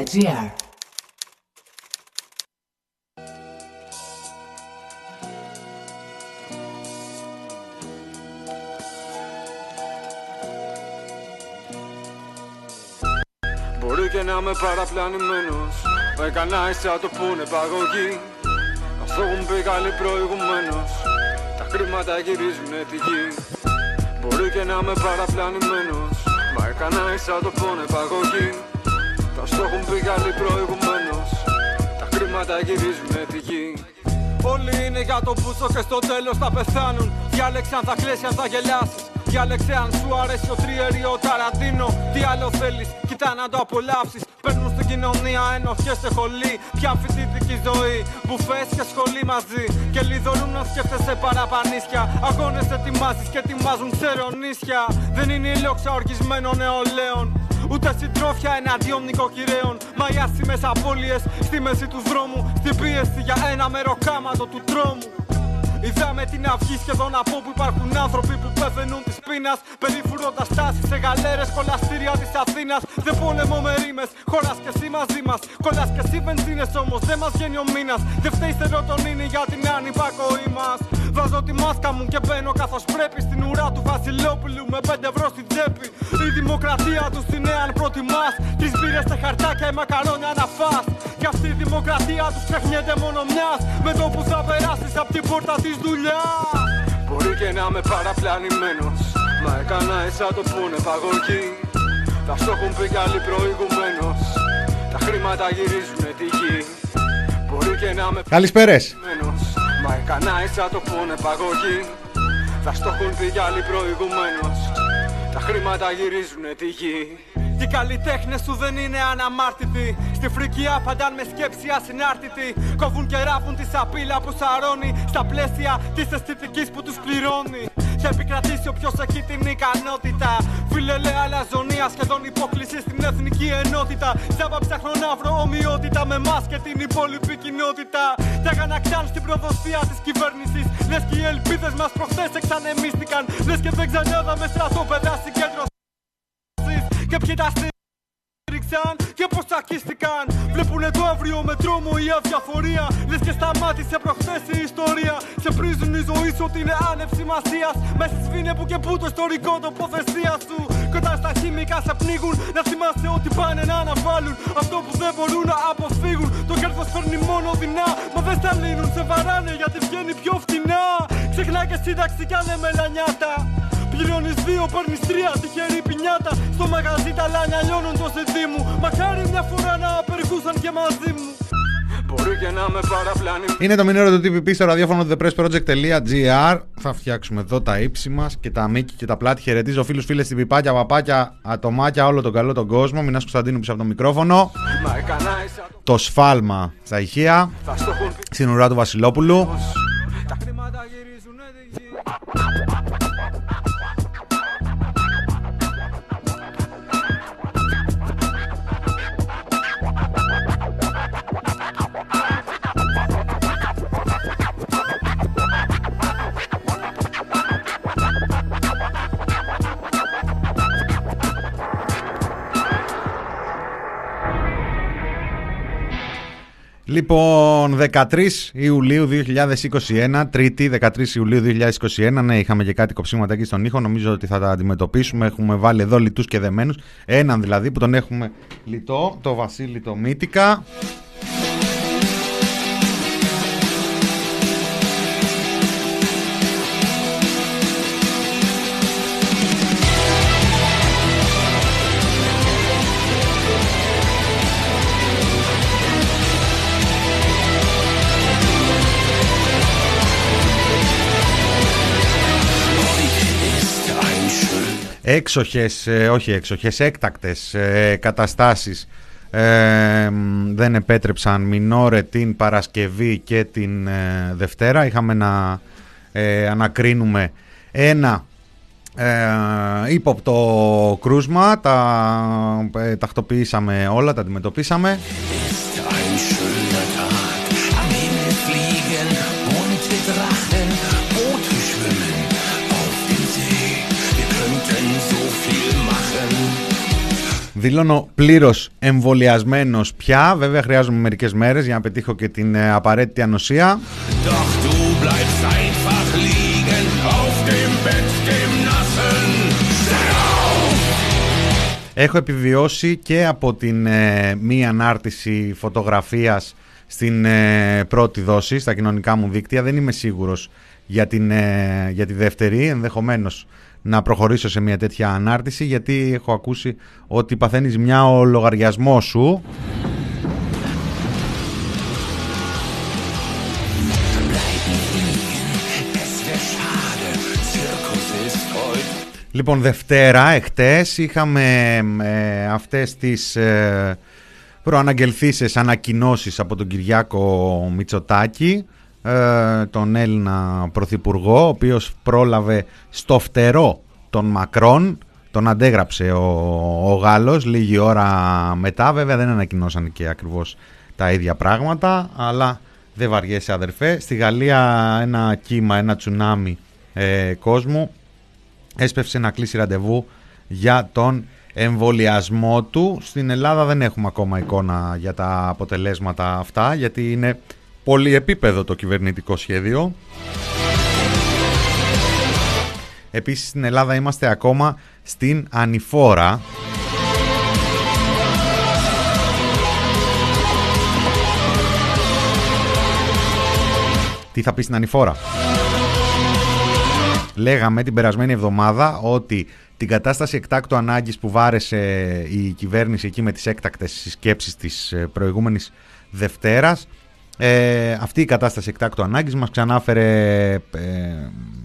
www.radiomaria.gr Μπορεί και να είμαι παραπλανημένος Με κανένα ίσα το που είναι παγωγή. Αυτό έχουν πει καλοί προηγουμένως Τα χρήματα γυρίζουν τη γη. Μπορεί και να είμαι παραπλανημένος Μα έκανα ίσα το που είναι παγωγή Τα στο έχουν πει καλοί προηγουμένως. Τα χρήματα γυρίζουν τη γη. Όλοι είναι για το πούσο και στο τέλος θα πεθάνουν. Διάλεξε αν θα κλαίσει αν θα γελάσεις. Διάλεξε αν σου αρέσει ο τριέρι ο ταραντίνο. Τι άλλο θέλεις, κοίτα να το απολαύσεις. Παίρνουν στην κοινωνία ενοχές σε χολή. Πια φοιτητική ζωή, μπουφές και σχολή μαζί. Και λιδωρούν να σκέφτεσαι παραπανίσια. Αγώνες ετοιμάζεις και ετοιμάζουν ξερονίσια Δεν είναι η λόξα οργισμένων νεολαίων Ούτε συντρόφια εναντίον νοικοκυρέων. Μα οι άσημες απώλειες στη μέση του δρόμου. Στην πίεση για ένα μεροκάματο του τρόμου Είδαμε την αυγή σχεδόν από όπου υπάρχουν άνθρωποι που πεθαίνουν της πείνας. Περιφρουρώντα τάσεις σε γαλέρες, κολαστήρια της Αθήνας. Δεν πόλεμο με ρήμες, χώρα και εσύ μαζί μας. Κολλάς και εσύ βενζίνες όμως, δεν μας βγαίνει ο μήνας. Δεν φταίει σερωτονίνη για την ανυπακοή μας. Βάζω τη μάσκα μου και μπαίνω καθώς πρέπει στην ουρά του Βασιλόπουλου με 5 ευρώ στην τσέπη. Η δημοκρατία τους στην νέα αν προτιμάς. Τις μπύρες σε χαρτάκια ή μακαρόνια να φά. Κι αυτή η δημοκρατία τους ξεχνιέται μόνο μιας. Με το που θα περάσεις από την πόρτα της δουλειάς. Μπορεί και να είμαι παραπλανημένος Μα έκανα εσά το που είναι παγωγή Τα στο έχουν πει κι άλλοι προηγουμένως Τα χρήματα γυρίζουν τη γη Μπορεί και να είμαι Καλησπέρες. παραπλανημένος Μα έκανα εσά το που είναι παγωγή Τα στο έχουν πει κι άλλοι προηγουμένως Τα χρήματα γυρίζουν τη γη οι καλλιτέχνες σου δεν είναι αναμάρτητοι. Στη φρικιά παντάν με σκέψη ασυνάρτητη. Κόβουν και ράφουν τη σαπίλα που σαρώνει. Στα πλαίσια της αισθητικής που τους πληρώνει. Θα επικρατήσει όποιο έχει την ικανότητα. Φιλελέ αλαζονία, σχεδόν υπόκληση στην εθνική ενότητα. Τζάμπα ψάχνω να βρω ομοιότητα με εμάς και την υπόλοιπη κοινότητα. Τα γανακτάν στην προδοσία της κυβέρνησης. Λες και οι ελπίδες μας προχθές εξανεμίστηκαν. Λες και δεν ξανάδαμε στρατόπεδα συγκέντρωση και ποιοι τα στήριξαν και πως τσακίστηκαν Βλέπουνε το αύριο με τρόμο η αδιαφορία. Λες και σταμάτησε προχθές η ιστορία. Σε πρίζουν η ζωή σου ότι είναι άνευ σημασίας. Μέσα σβήνε που και που το ιστορικό τοποθεσία σου. Κι όταν στα χημικά σε πνίγουν Να θυμάσαι ότι πάνε να αναβάλουν Αυτό που δεν μπορούν να αποφύγουν. Το κέρδος φέρνει μόνο δεινά Μα δεν στα λύνουν, σε βαράνε γιατί βγαίνει πιο φτηνά. Ξεχνά και σύνταξη κι αν μελανιάτα Πληρώνεις δύο, παίρνεις τρία, τυχερή πινιάτα Στο μαγαζί τα λάνια λιώνουν το σεντί μου Μακάρι μια φορά να απεργούσαν και μαζί μου Μπορεί και να με παραπλάνει Είναι το μηνύριο του TPP στο ραδιόφωνο thepressproject.gr. Θα φτιάξουμε εδώ τα ύψη μας και τα μήκη και τα πλάτη. Χαιρετίζω φίλους, φίλες, την πιπάκια, παπάκια, ατομάκια, όλο τον καλό τον κόσμο. Μινάς Κωνσταντίνου πίσω από το μικρόφωνο. Μα έκανα ίσα το Το σφάλμα στα ηχεία. θα στο έχουν πει Στην ουρά του Βασιλόπουλου. Λοιπόν, 13 Ιουλίου 2021, Τρίτη 13 Ιουλίου 2021. Ναι, είχαμε και κάτι κοψίματα εκεί στον ήχο. Νομίζω ότι θα τα αντιμετωπίσουμε. Έχουμε βάλει εδώ λιτούς και δεμένους. Έναν δηλαδή που τον έχουμε λιτό, το Βασίλη το Μύτικα. Έξοχες, ε, όχι έξοχες, έκτακτες ε, καταστάσεις ε, μ, δεν επέτρεψαν Μινόρε την Παρασκευή και την ε, Δευτέρα. Είχαμε να ε, ανακρίνουμε ένα ε, ύποπτο κρούσμα. Τα ε, τακτοποιήσαμε όλα, τα αντιμετωπίσαμε. Δηλώνω πλήρως εμβολιασμένος πια. Βέβαια, χρειάζομαι μερικές μέρες για να πετύχω και την ε, απαραίτητη ανοσία. Doch du bleibst einfach liegen auf dem Bett, dem Nassen. Steh auf! Έχω επιβιώσει και από την ε, μη ανάρτηση φωτογραφίας στην ε, πρώτη δόση, στα κοινωνικά μου δίκτυα. Δεν είμαι σίγουρος για, την, ε, για τη δεύτερη, ενδεχομένως να προχωρήσω σε μια τέτοια ανάρτηση, γιατί έχω ακούσει ότι παθαίνεις μια ο λογαριασμό σου. Es wär schade, Zirkus ist heute. Λοιπόν, Δευτέρα, εχθές, είχαμε ε, αυτές τις ε, προαναγγελθήσεις ανακοινώσεις από τον Κυριάκο Μητσοτάκη, ε, τον Έλληνα Πρωθυπουργό, ο οποίος πρόλαβε στο φτερό των Μακρόν, τον αντέγραψε ο, ο Γάλλος λίγη ώρα μετά, βέβαια δεν ανακοινώσαν και ακριβώς τα ίδια πράγματα, αλλά δεν βαριέσαι αδερφέ. Στη Γαλλία ένα κύμα, ένα τσουνάμι ε, κόσμου έσπευσε να κλείσει ραντεβού για τον εμβολιασμό του. Στην Ελλάδα δεν έχουμε ακόμα εικόνα για τα αποτελέσματα αυτά, γιατί είναι πολύ επίπεδο το κυβερνητικό σχέδιο. Επίσης στην Ελλάδα είμαστε ακόμα στην ανηφόρα. Τι θα πεις στην ανηφόρα; Λέγαμε την περασμένη εβδομάδα ότι την κατάσταση εκτάκτου ανάγκης που βάρεσε η κυβέρνηση εκεί με τις έκτακτες συσκέψεις της ε, προηγούμενης Δευτέρας ε, αυτή η κατάσταση εκτάκτου ανάγκης μας ξανάφερε ε,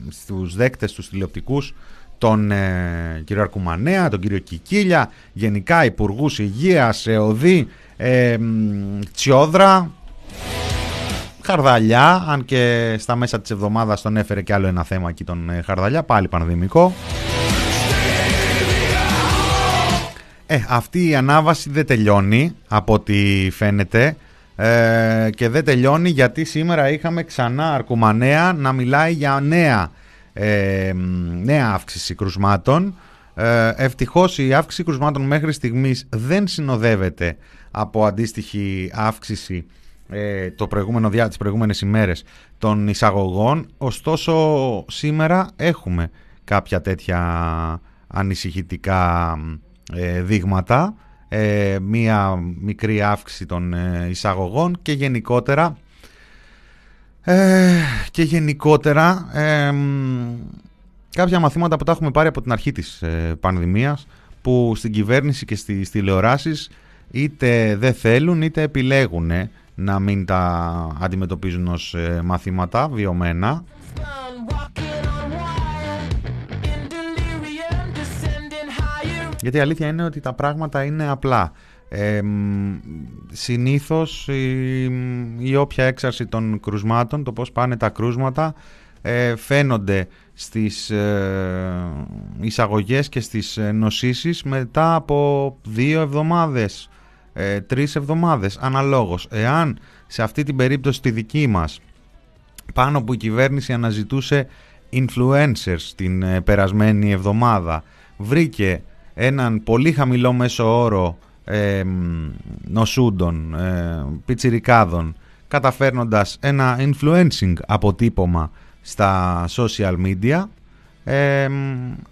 στους δέκτες, τους τηλεοπτικούς τον ε, κύριο Αρκουμανέα, τον κύριο Κικίλια, γενικά υπουργούς υγείας, ΕΟΔΗ, ε, Τσιόδρα, Χαρδαλιά, αν και στα μέσα της εβδομάδας τον έφερε και άλλο ένα θέμα εκεί τον ε, Χαρδαλιά, πάλι πανδημικό. Ε, αυτή η ανάβαση δεν τελειώνει από ό,τι φαίνεται ε, και δεν τελειώνει γιατί σήμερα είχαμε ξανά Αρκουμανέα να μιλάει για νέα, ε, νέα αύξηση κρουσμάτων. Ε, ευτυχώς η αύξηση κρουσμάτων μέχρι στιγμής δεν συνοδεύεται από αντίστοιχη αύξηση ε, το προηγούμενο διά, τις προηγούμενες ημέρες των εισαγωγών ωστόσο σήμερα έχουμε κάποια τέτοια ανησυχητικά ε, δείγματα ε, μία μικρή αύξηση των ε, εισαγωγών και γενικότερα ε, και γενικότερα κάποια μαθήματα που τα έχουμε πάρει από την αρχή της πανδημίας που στην κυβέρνηση και στις τηλεοράσεις είτε δεν θέλουν είτε επιλέγουν να μην τα αντιμετωπίζουν ως μαθήματα βιωμένα Γιατί η αλήθεια είναι ότι τα πράγματα είναι απλά. Ε, συνήθως η, η όποια έξαρση των κρουσμάτων, το πώς πάνε τα κρούσματα, ε, φαίνονται στις ε, εισαγωγές και στις ε, νοσήσεις μετά από δύο εβδομάδες, ε, τρεις εβδομάδες, αναλόγως. Εάν σε αυτή την περίπτωση τη δική μας, πάνω που η κυβέρνηση αναζητούσε influencers την ε, περασμένη εβδομάδα, βρήκε έναν πολύ χαμηλό μέσο όρο ε, νοσούντων, ε, πιτσιρικάδων, καταφέρνοντας ένα influencing αποτύπωμα στα social media, ε,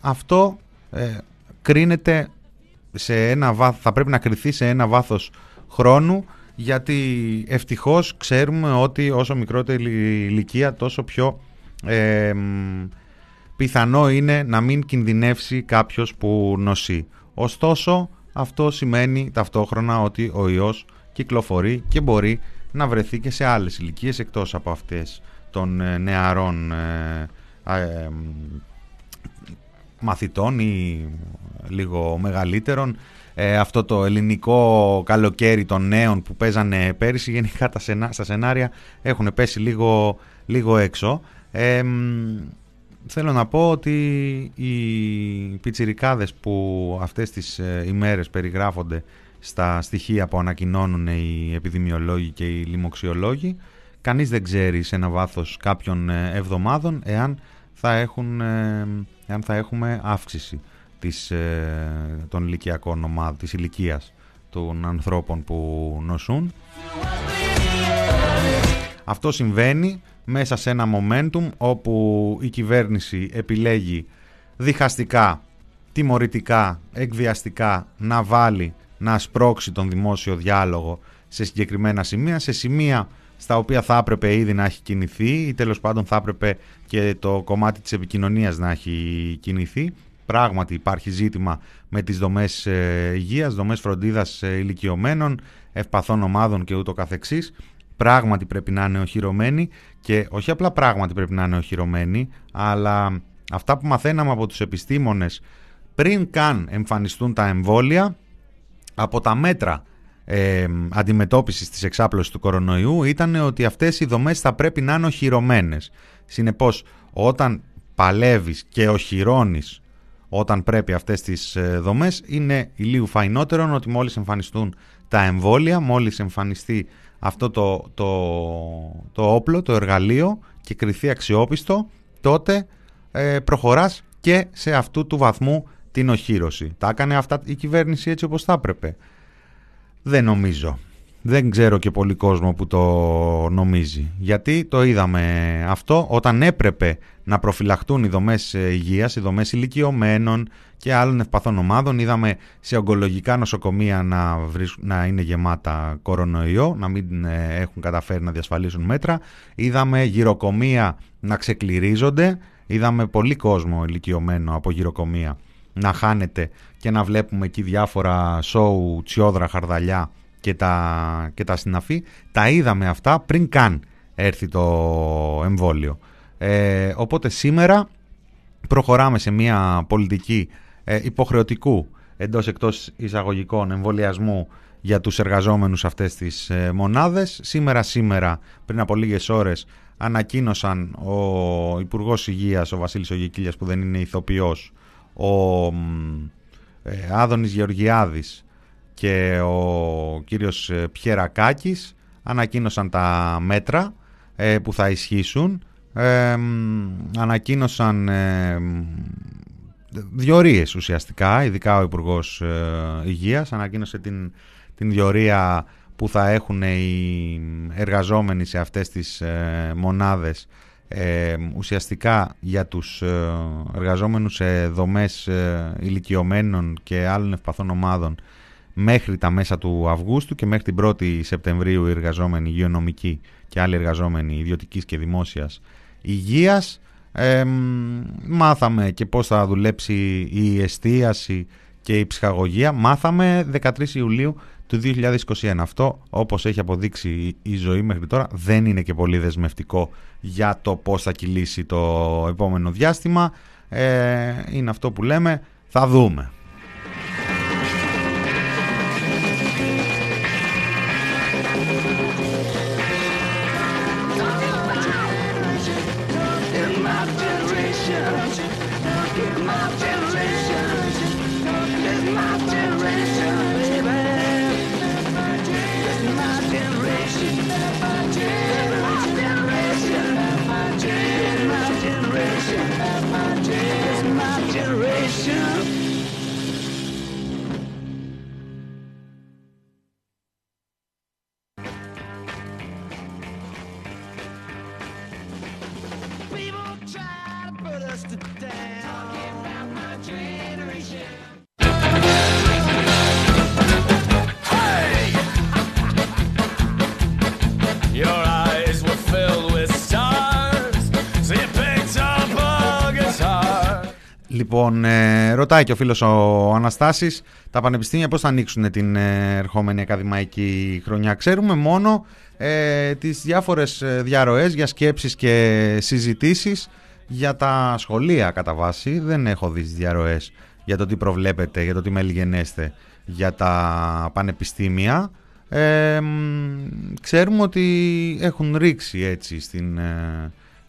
αυτό ε, κρίνεται σε ένα βάθος, θα πρέπει να κριθεί σε ένα βάθος χρόνου γιατί ευτυχώς ξέρουμε ότι όσο μικρότερη ηλικία τόσο πιο ε, πιθανό είναι να μην κινδυνεύσει κάποιος που νοσεί. Ωστόσο, αυτό σημαίνει ταυτόχρονα ότι ο ιός κυκλοφορεί και μπορεί να βρεθεί και σε άλλες ηλικίες εκτός από αυτές των ε, νεαρών ε, ε, μαθητών ή λίγο μεγαλύτερων. αυτό το ελληνικό καλοκαίρι των νέων που παίζανε πέρυσι γενικά τα στα σενάρια έχουν πέσει λίγο, λίγο έξω. Θέλω να πω ότι οι πιτσιρικάδες που αυτές τις ε, ημέρες περιγράφονται στα στοιχεία που ανακοινώνουν οι επιδημιολόγοι και οι λοιμοξιολόγοι κανείς δεν ξέρει σε ένα βάθος κάποιων ε, εβδομάδων εάν θα, έχουν, ε, εάν θα έχουμε αύξηση. της, ε, των ηλικιακών ομάδων, της ηλικίας των ανθρώπων που νοσούν. Αυτό συμβαίνει μέσα σε ένα momentum όπου η κυβέρνηση επιλέγει διχαστικά, τιμωρητικά, εκβιαστικά να βάλει, να σπρώξει τον δημόσιο διάλογο σε συγκεκριμένα σημεία, σε σημεία στα οποία θα έπρεπε ήδη να έχει κινηθεί ή τέλος πάντων θα έπρεπε και το κομμάτι της επικοινωνίας να έχει κινηθεί. Πράγματι υπάρχει ζήτημα με τις δομές ε, υγείας, δομές φροντίδας ε, ηλικιωμένων, ευπαθών ομάδων και ούτω καθεξής. Πράγματι πρέπει να είναι οχυρωμένοι και όχι απλά πράγματι πρέπει να είναι οχυρωμένοι, αλλά αυτά που μαθαίναμε από τους επιστήμονες πριν καν εμφανιστούν τα εμβόλια, από τα μέτρα ε, αντιμετώπισης της εξάπλωσης του κορονοϊού ήταν ότι αυτές οι δομές θα πρέπει να είναι οχυρωμένες. Συνεπώς, όταν παλεύεις και οχυρώνεις όταν πρέπει αυτές τις ε, δομές είναι ηλίου φαϊνότερο ότι μόλις εμφανιστούν τα εμβόλια, μόλις εμφανιστεί αυτό το, το, το όπλο, το εργαλείο και κριθεί αξιόπιστο, τότε ε, προχωράς και σε αυτού του βαθμού την οχύρωση. Τα έκανε αυτά η κυβέρνηση έτσι όπως θα έπρεπε. Δεν νομίζω. Δεν ξέρω και πολύ κόσμο που το νομίζει. Γιατί το είδαμε αυτό όταν έπρεπε να προφυλαχτούν οι δομές υγείας, οι δομές ηλικιωμένων και άλλων ευπαθών ομάδων. Είδαμε σε ογκολογικά νοσοκομεία να, να είναι γεμάτα κορονοϊό, να μην ε, έχουν καταφέρει να διασφαλίσουν μέτρα. Είδαμε γυροκομεία να ξεκληρίζονται. Είδαμε πολύ κόσμο ηλικιωμένο από γυροκομεία να χάνεται και να βλέπουμε εκεί διάφορα σοου, τσιόδρα, χαρδαλιά και τα, και τα συναφή. Τα είδαμε αυτά πριν καν έρθει το εμβόλιο. Ε, οπότε σήμερα προχωράμε σε μια πολιτική ε, υποχρεωτικού εντός εκτός εισαγωγικών εμβολιασμού για τους εργαζόμενους αυτές τις ε, μονάδες. Σήμερα, σήμερα, πριν από λίγες ώρες, ανακοίνωσαν ο Υπουργός Υγείας, ο Βασίλης Ογικίλιας, που δεν είναι ηθοποιός, ο ε, Άδωνης Γεωργιάδης και ο κύριος ε, Πιερακάκης ανακοίνωσαν τα μέτρα ε, που θα ισχύσουν. Ε, ανακοίνωσαν ε, διορίες ουσιαστικά ειδικά ο Υπουργός Υγείας ανακοίνωσε την, την διορία που θα έχουν οι εργαζόμενοι σε αυτές τις μονάδες ε, ουσιαστικά για τους ε, εργαζόμενους σε δομές ε, ηλικιωμένων και άλλων ευπαθών ομάδων μέχρι τα μέσα του Αυγούστου και μέχρι την 1η Σεπτεμβρίου οι εργαζόμενοι υγειονομικοί και άλλοι εργαζόμενοι ιδιωτικής και δημόσιας υγείας. Ε, μάθαμε και πώς θα δουλέψει η εστίαση και η ψυχαγωγία. Μάθαμε 13 Ιουλίου του 2021. Αυτό, όπως έχει αποδείξει η ζωή μέχρι τώρα, δεν είναι και πολύ δεσμευτικό για το πώς θα κυλήσει το επόμενο διάστημα. Ε, είναι αυτό που λέμε, θα δούμε. Ρωτάει και ο φίλος ο Αναστάσης τα πανεπιστήμια πώς θα ανοίξουν την ε, ερχόμενη ακαδημαϊκή χρονιά. Ξέρουμε μόνο ε, τις διάφορες ε, διαρροές για σκέψεις και συζητήσεις για τα σχολεία κατά βάση. Δεν έχω δει τις διαρροές για το τι προβλέπετε, για το τι μελγενέστε για τα πανεπιστήμια. Ε, ξέρουμε ότι έχουν ρίξει έτσι στην,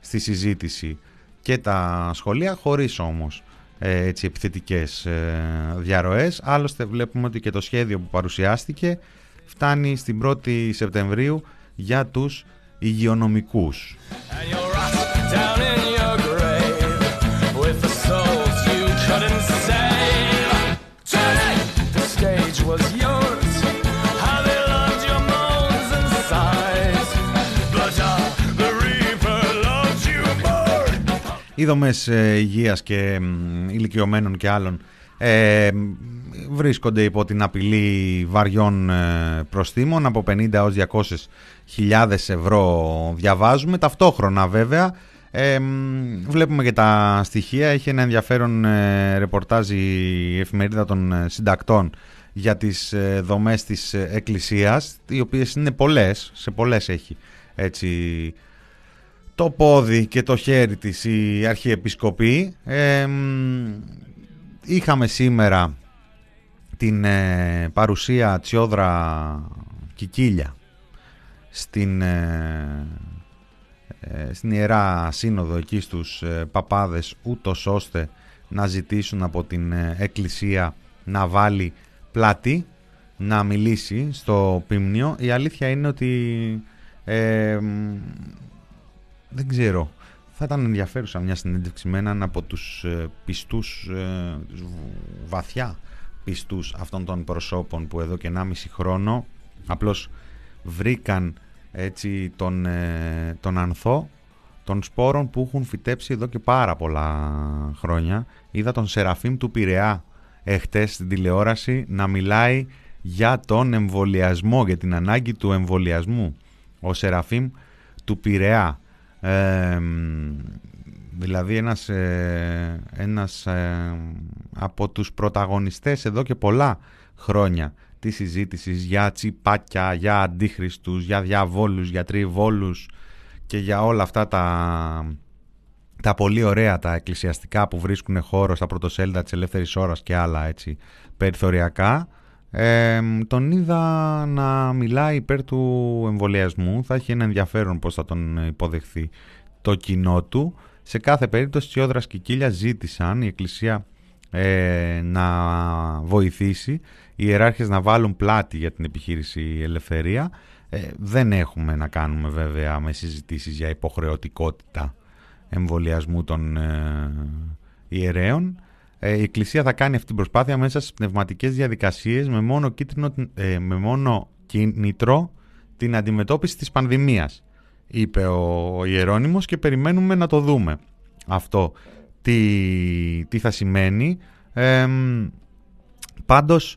στη συζήτηση και τα σχολεία χωρίς όμως ε, έτσι, επιθετικές ε, διαρροές. Άλλωστε βλέπουμε ότι και το σχέδιο που παρουσιάστηκε φτάνει στην 1η Σεπτεμβρίου για τους υγειονομικούς. Οι δομές ε, υγείας και ηλικιωμένων και άλλων ε, βρίσκονται υπό την απειλή βαριών ε, προστήμων. Από 50 έως 200 χιλιάδες ευρώ διαβάζουμε. Ταυτόχρονα βέβαια ε, βλέπουμε και τα στοιχεία. Έχει ένα ενδιαφέρον ε, ρεπορτάζ η εφημερίδα των ε, συντακτών για τις ε, δομές της εκκλησίας οι οποίες είναι πολλές, σε πολλές έχει έτσι το πόδι και το χέρι της η Αρχιεπισκοπή είχαμε σήμερα την ε, παρουσία Τσιόδρα Κικίλια στην, ε, ε, στην Ιερά Σύνοδο εκεί στους παπάδες ούτως ώστε να ζητήσουν από την Εκκλησία να βάλει πλάτη να μιλήσει στο πίμνιο. Η αλήθεια είναι ότι δεν ξέρω θα ήταν ενδιαφέρουσα μια συνέντευξη με έναν από τους ε, πιστούς, ε, βαθιά πιστούς αυτών των προσώπων που εδώ και 1,5 χρόνο απλώς βρήκαν έτσι τον, ε, τον ανθό των σπόρων που έχουν φυτέψει εδώ και πάρα πολλά χρόνια. Είδα τον Σεραφείμ του Πειραιά εχθές στην τηλεόραση να μιλάει για τον εμβολιασμό, για την ανάγκη του εμβολιασμού. Ο Σεραφείμ του Πειραιά δηλαδή ένας, ε, ένας ε, από τους πρωταγωνιστές εδώ και πολλά χρόνια της συζήτησης για τσιπάκια, για αντίχριστους, για διαβόλους, για τριβόλους και για όλα αυτά τα, τα πολύ ωραία τα εκκλησιαστικά που βρίσκουν χώρο στα πρωτοσέλιδα της ελεύθερης ώρας και άλλα έτσι περιθωριακά τον είδα να μιλάει υπέρ του εμβολιασμού. Θα έχει ένα ενδιαφέρον πώς θα τον υποδεχθεί το κοινό του. Σε κάθε περίπτωση, οι Όδρας και Κίλια ζήτησαν η Εκκλησία ε, να βοηθήσει, οι ιεράρχες να βάλουν πλάτη για την επιχείρηση Ελευθερία. Ε, δεν έχουμε να κάνουμε βέβαια με συζητήσεις για υποχρεωτικότητα εμβολιασμού των ε, ιερέων. Ε, η Εκκλησία θα κάνει αυτή την προσπάθεια μέσα στις πνευματικές διαδικασίες με μόνο, κίτρινο, ε, με μόνο κίνητρο την αντιμετώπιση της πανδημίας, είπε ο Ιερώνυμος και περιμένουμε να το δούμε αυτό τι, τι θα σημαίνει. Ε, πάντως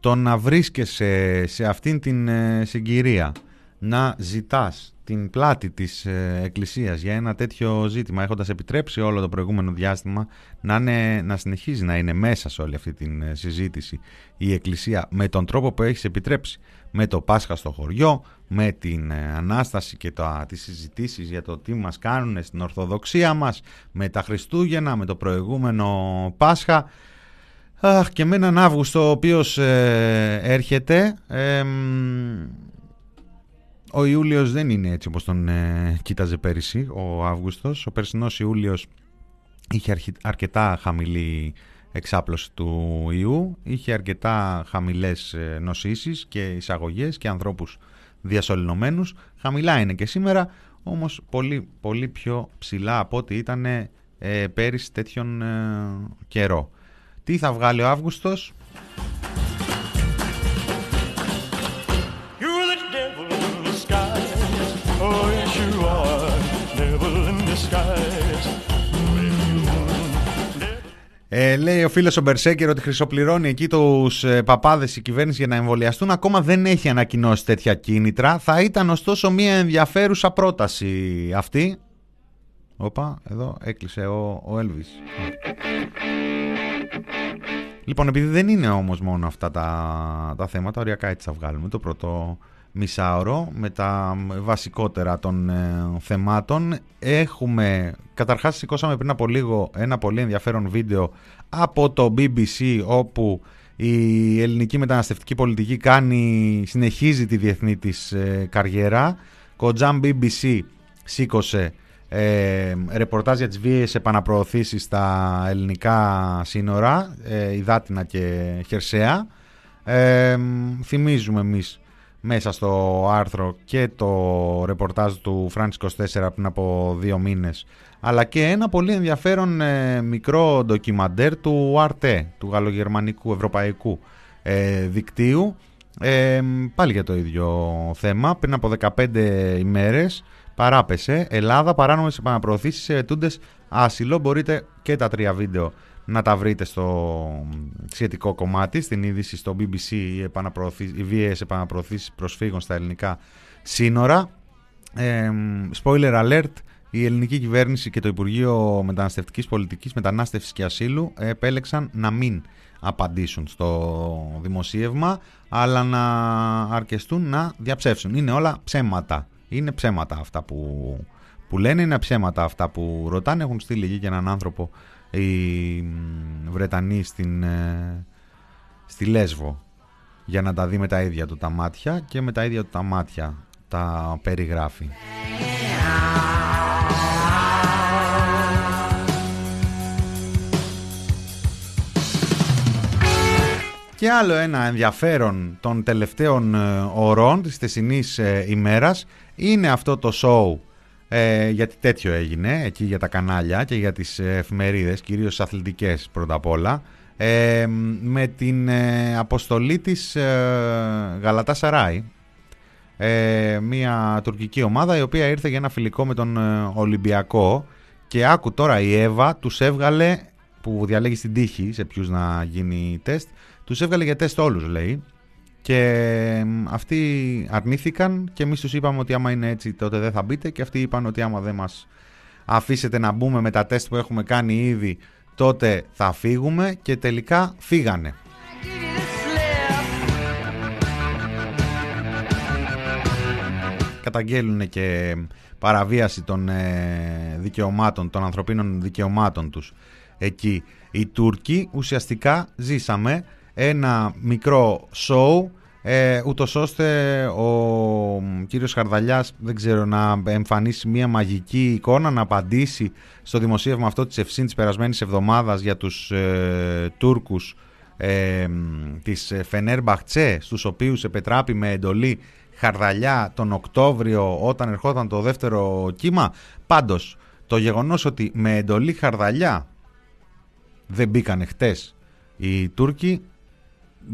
το να βρίσκεσαι σε αυτήν την ε, συγκυρία να ζητάς την πλάτη της ε, Εκκλησίας για ένα τέτοιο ζήτημα έχοντας επιτρέψει όλο το προηγούμενο διάστημα να, να συνεχίζει να είναι μέσα σε όλη αυτή την ε, συζήτηση η Εκκλησία με τον τρόπο που έχεις επιτρέψει. Με το Πάσχα στο χωριό, με την ε, Ανάσταση και το, τις συζητήσεις για το τι μας κάνουν στην Ορθοδοξία μας, με τα Χριστούγεννα, με το προηγούμενο Πάσχα. Αχ, και με έναν Αύγουστο ο οποίος έρχεται ο Ιούλιος δεν είναι έτσι όπως τον ε, κοίταζε πέρυσι, ο Αύγουστος. Ο περσινός Ιούλιος είχε αρκετά χαμηλή εξάπλωση του ιού, είχε αρκετά χαμηλές ε, νοσήσεις και εισαγωγές και ανθρώπους διασωληνωμένους. Χαμηλά είναι και σήμερα, όμως πολύ, πολύ πιο ψηλά από ό,τι ήταν ε, πέρυσι τέτοιον ε, καιρό. Τι θα βγάλει ο Αύγουστος; Ε, λέει ο φίλος ο Μπερσέκερ ότι χρυσοπληρώνει εκεί τους ε, παπάδες η κυβέρνηση για να εμβολιαστούν. Ακόμα δεν έχει ανακοινώσει τέτοια κίνητρα. Θα ήταν ωστόσο μια ενδιαφέρουσα πρόταση αυτή. Όπα, εδώ έκλεισε ο, ο Έλβης. Λοιπόν, επειδή δεν είναι όμως μόνο αυτά τα, τα θέματα, οριακά έτσι θα βγάλουμε το πρώτο μισάωρο με τα βασικότερα των ε, θεμάτων. Έχουμε, καταρχάς σηκώσαμε πριν από λίγο ένα πολύ ενδιαφέρον βίντεο από το BBC όπου η ελληνική μεταναστευτική πολιτική κάνει, συνεχίζει τη διεθνή της ε, καριέρα. Κοτζάμ BBC σήκωσε ε, ρεπορτάζ για τις βίαιες επαναπροωθήσεις στα ελληνικά σύνορα, ε, υδάτινα και χερσαία. Ε, θυμίζουμε εμείς μέσα στο άρθρο και το ρεπορτάζ του France 24 πριν από δύο μήνες αλλά και ένα πολύ ενδιαφέρον ε, μικρό ντοκιμαντέρ του ΑΡΤΕ, του γαλλογερμανικού ευρωπαϊκού ε, δικτύου ε, πάλι για το ίδιο θέμα πριν από 15 ημέρες παράπεσε. Ελλάδα, παράνομες επαναπροωθήσεις σε ετούντες άσυλο. Μπορείτε και τα τρία βίντεο να τα βρείτε στο σχετικό κομμάτι, στην είδηση στο BBC οι, οι βίαιες επαναπροωθήσεις προσφύγων στα ελληνικά σύνορα. Ε, spoiler alert, η ελληνική κυβέρνηση και το Υπουργείο Μεταναστευτικής Πολιτικής, Μετανάστευσης και Ασύλου επέλεξαν να μην απαντήσουν στο δημοσίευμα, αλλά να αρκεστούν να διαψεύσουν. Είναι όλα ψέματα. Είναι ψέματα αυτά που, που λένε, είναι ψέματα αυτά που ρωτάνε. Έχουν στείλει εκεί και έναν άνθρωπο οι Βρετανοί στην, ε, στη Λέσβο για να τα δει με τα ίδια του τα μάτια και με τα ίδια του τα μάτια τα περιγράφει. Και άλλο ένα ενδιαφέρον των τελευταίων ε, ωρών της θεσινής ε, ημέρας είναι αυτό το show ε, γιατί τέτοιο έγινε εκεί για τα κανάλια και για τις εφημερίδες, κυρίως αθλητικές πρώτα απ' όλα. Ε, με την αποστολή της Γαλατά Σαράι. Μια τουρκική ομάδα η οποία ήρθε για ένα φιλικό με τον Ολυμπιακό. Και άκου τώρα η Εύα τους έβγαλε που διαλέγεις στην τύχη σε ποιους να γίνει τεστ τους έβγαλε για τεστ όλους λέει και αυτοί αρνήθηκαν και εμείς τους είπαμε ότι άμα είναι έτσι τότε δεν θα μπείτε και αυτοί είπαν ότι άμα δεν μας αφήσετε να μπούμε με τα τεστ που έχουμε κάνει ήδη τότε θα φύγουμε και τελικά φύγανε. Καταγγέλουν και παραβίαση των ε, δικαιωμάτων, των ανθρωπίνων δικαιωμάτων τους εκεί οι Τούρκοι. Ουσιαστικά ζήσαμε ένα μικρό show ε, ούτως ώστε ο κύριος Χαρδαλιάς δεν ξέρω να εμφανίσει μια μαγική εικόνα να απαντήσει στο δημοσίευμα αυτό της ευσύν της περασμένης εβδομάδας για τους ε, Τούρκους ε, της Φενέρ Μπαχτσέ στους οποίους επετράπη με εντολή Χαρδαλιά τον Οκτώβριο όταν ερχόταν το δεύτερο κύμα. Πάντως το γεγονός ότι με εντολή Χαρδαλιά δεν μπήκανε χτες οι Τούρκοι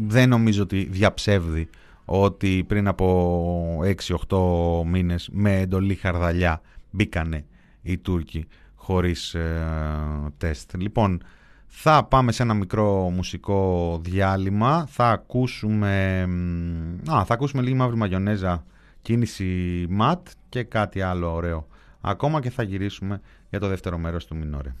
δεν νομίζω ότι διαψεύδει ότι πριν από 6-8 μήνες με εντολή χαρδαλιά μπήκανε οι Τούρκοι χωρίς ε, τεστ. Λοιπόν, θα πάμε σε ένα μικρό μουσικό διάλειμμα. Θα ακούσουμε, α, θα ακούσουμε λίγη μαύρη μαγιονέζα κίνηση ματ και κάτι άλλο ωραίο. Ακόμα και θα γυρίσουμε για το δεύτερο μέρος του Μινόρε.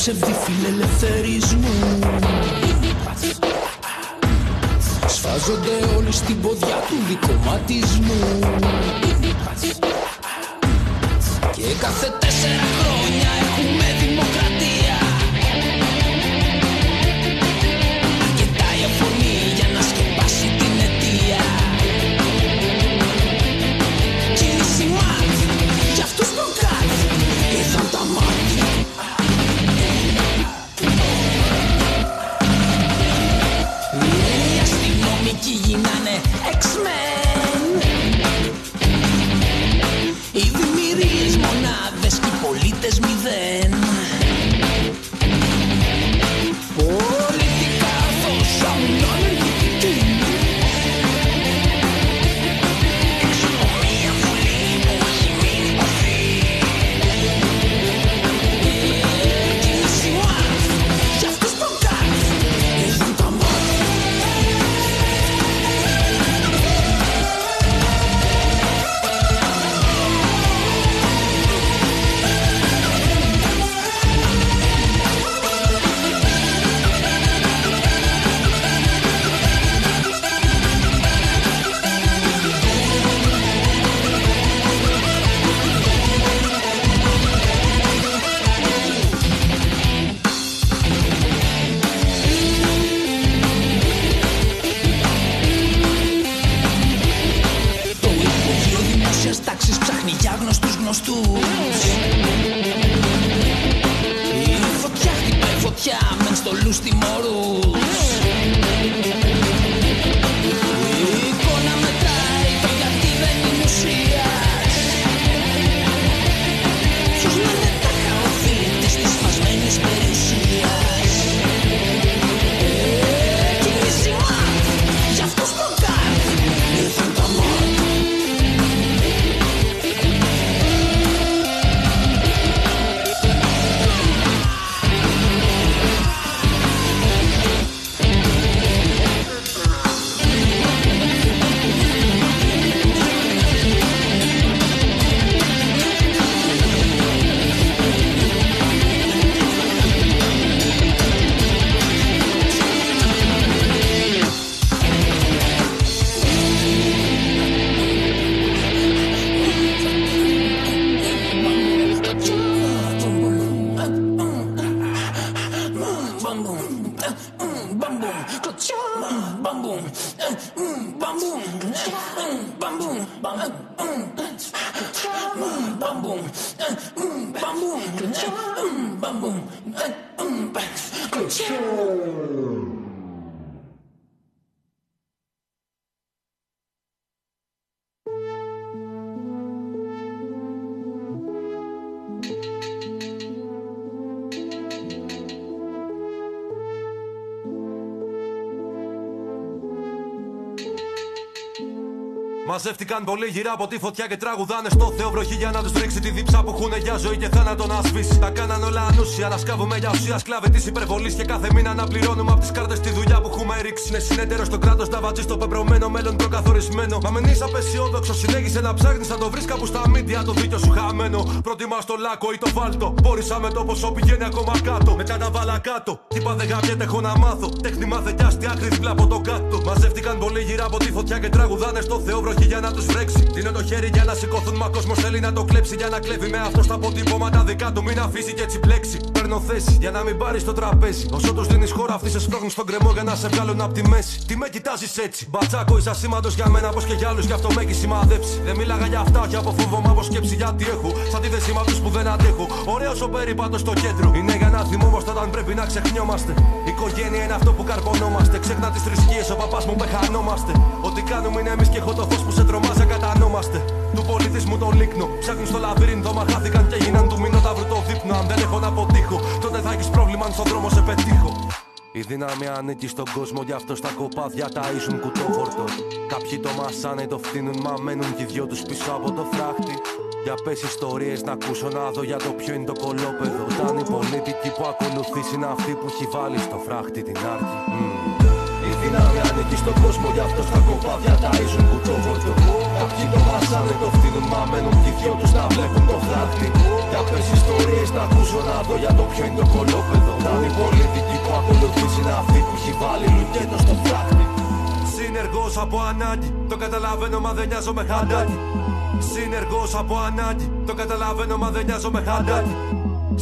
Ψευδι φιλελευθερισμού. Σφάζονται όλοι στην ποδιά του δικοματισμού. Και κάθε τέσσερα χρόνια Μαζεύτηκαν πολύ γύρω από τη φωτιά και τραγουδάνε στο Θεό βροχή για να τους ρίξει τη δίψα που έχουν για ζωή και θάνατο να σβήσει. Τα κάναν όλα ανούσια, να σκάβουμε για ουσία σκλάβη της υπερβολής και κάθε μήνα να πληρώνουμε από τις κάρτες τη δουλειά που έχουμε ρίξει. Είναι συνέτερο στο κράτος, τα βατζή στο πεπρωμένο μέλλον προκαθορισμένο. Μα μην είσαι απεσιόδοξος, συνέχισε να ψάχνεις να το βρεις κάπου στα μίντια το δίκιο σου χαμένο. Προτιμά το λάκκο ή το βάλτο. Πόρισα με το ποσό πηγαίνει ακόμα κάτω. Μετά τα βάλα κάτω. Τι δεν γαμπιέται, έχω να μάθω. Τέχνη μάθε κι άστι άκρη δίπλα από το κάτω. Μαζεύτηκαν πολύ γύρω από τη φωτιά και τραγουδάνε στο Θεό βροχή για να τους βρέξει. Δίνω το χέρι για να σηκώθουν, μα κόσμος θέλει να το κλέψει. Για να κλέβει με αυτό στα αποτυπώματα δικά του, μην αφήσει και έτσι πλέξει. Παίρνω θέση για να μην πάρει το τραπέζι. Όσο τους δίνεις χώρα, αυτοί σε σπρώχνουν στον κρεμό για να σε βγάλουν από τη μέση. Τι με κοιτάζεις έτσι; Μπατσάκο, είσαι σήμαντο για μένα, πως και για άλλους, γι' αυτό με έχει σημαδέψει. Δεν μίλαγα για αυτά, όχι από φόβο, μα από σκέψη γιατί έχω. Σαν τη δεσίμα του που δεν αντέχω. Ωραίο ο περίπατο στο κέντρο. Είναι για να θυμόμαστε όταν πρέπει να ξεχνιόμαστε. Η οικογένεια είναι αυτό που καρπονόμαστε. Ξέχνα τις θρησκείες, ο παπάς μου πεχανόμαστε. Ό,τι κάνουμε είναι εμείς και έχω το φως που σε τρομάζει κατανόμαστε. Του πολιτισμού το λίκνο. Ψάχνουν στο λαβύρινθο, μα χάθηκαν και έγιναν του μηνόταυρου το δείπνο. Αν δεν έχω να αποτύχω, τότε θα έχεις πρόβλημα αν στον δρόμο σε πετύχω. Η δύναμη ανήκει στον κόσμο, γι' αυτό στα κοπάδια ταΐζουν κουτόφορτο. Κάποιοι το μασάνε, το φτύνουν, μα μένουν και οι δυο τους πίσω από το φράχτη. Για πες ιστορίες να ακούσω να δω για το ποιο είναι το κολόπεδο. Όταν η πολιτική που ακολουθήσει είναι αυτή που έχει βάλει στο φράχτη την άρκη. Η δύναμη ανήκει στον κόσμο, γι' αυτό στα κοπάδια ταΐζουν κουτόφορτο. Κάποιοι το μασάνε, το φτύνουν, μα μένουν και οι δυο τους να βλέπουν το φράχτη. Για πες ιστορίες να ακούσω να δω για το ποιο είναι το κολόπεδο. Όταν η πολιτική που ακολουθήσει είναι αυτή που έχει βάλει λουκέτο στο φράχτη. Συνεργός από ανάγκη, το καταλαβαίνω μα δεν νοιάζω με χαντάκι. Συνεργός από ανάγκη, το καταλαβαίνω μα δεν νοιάζω με χαντάκι.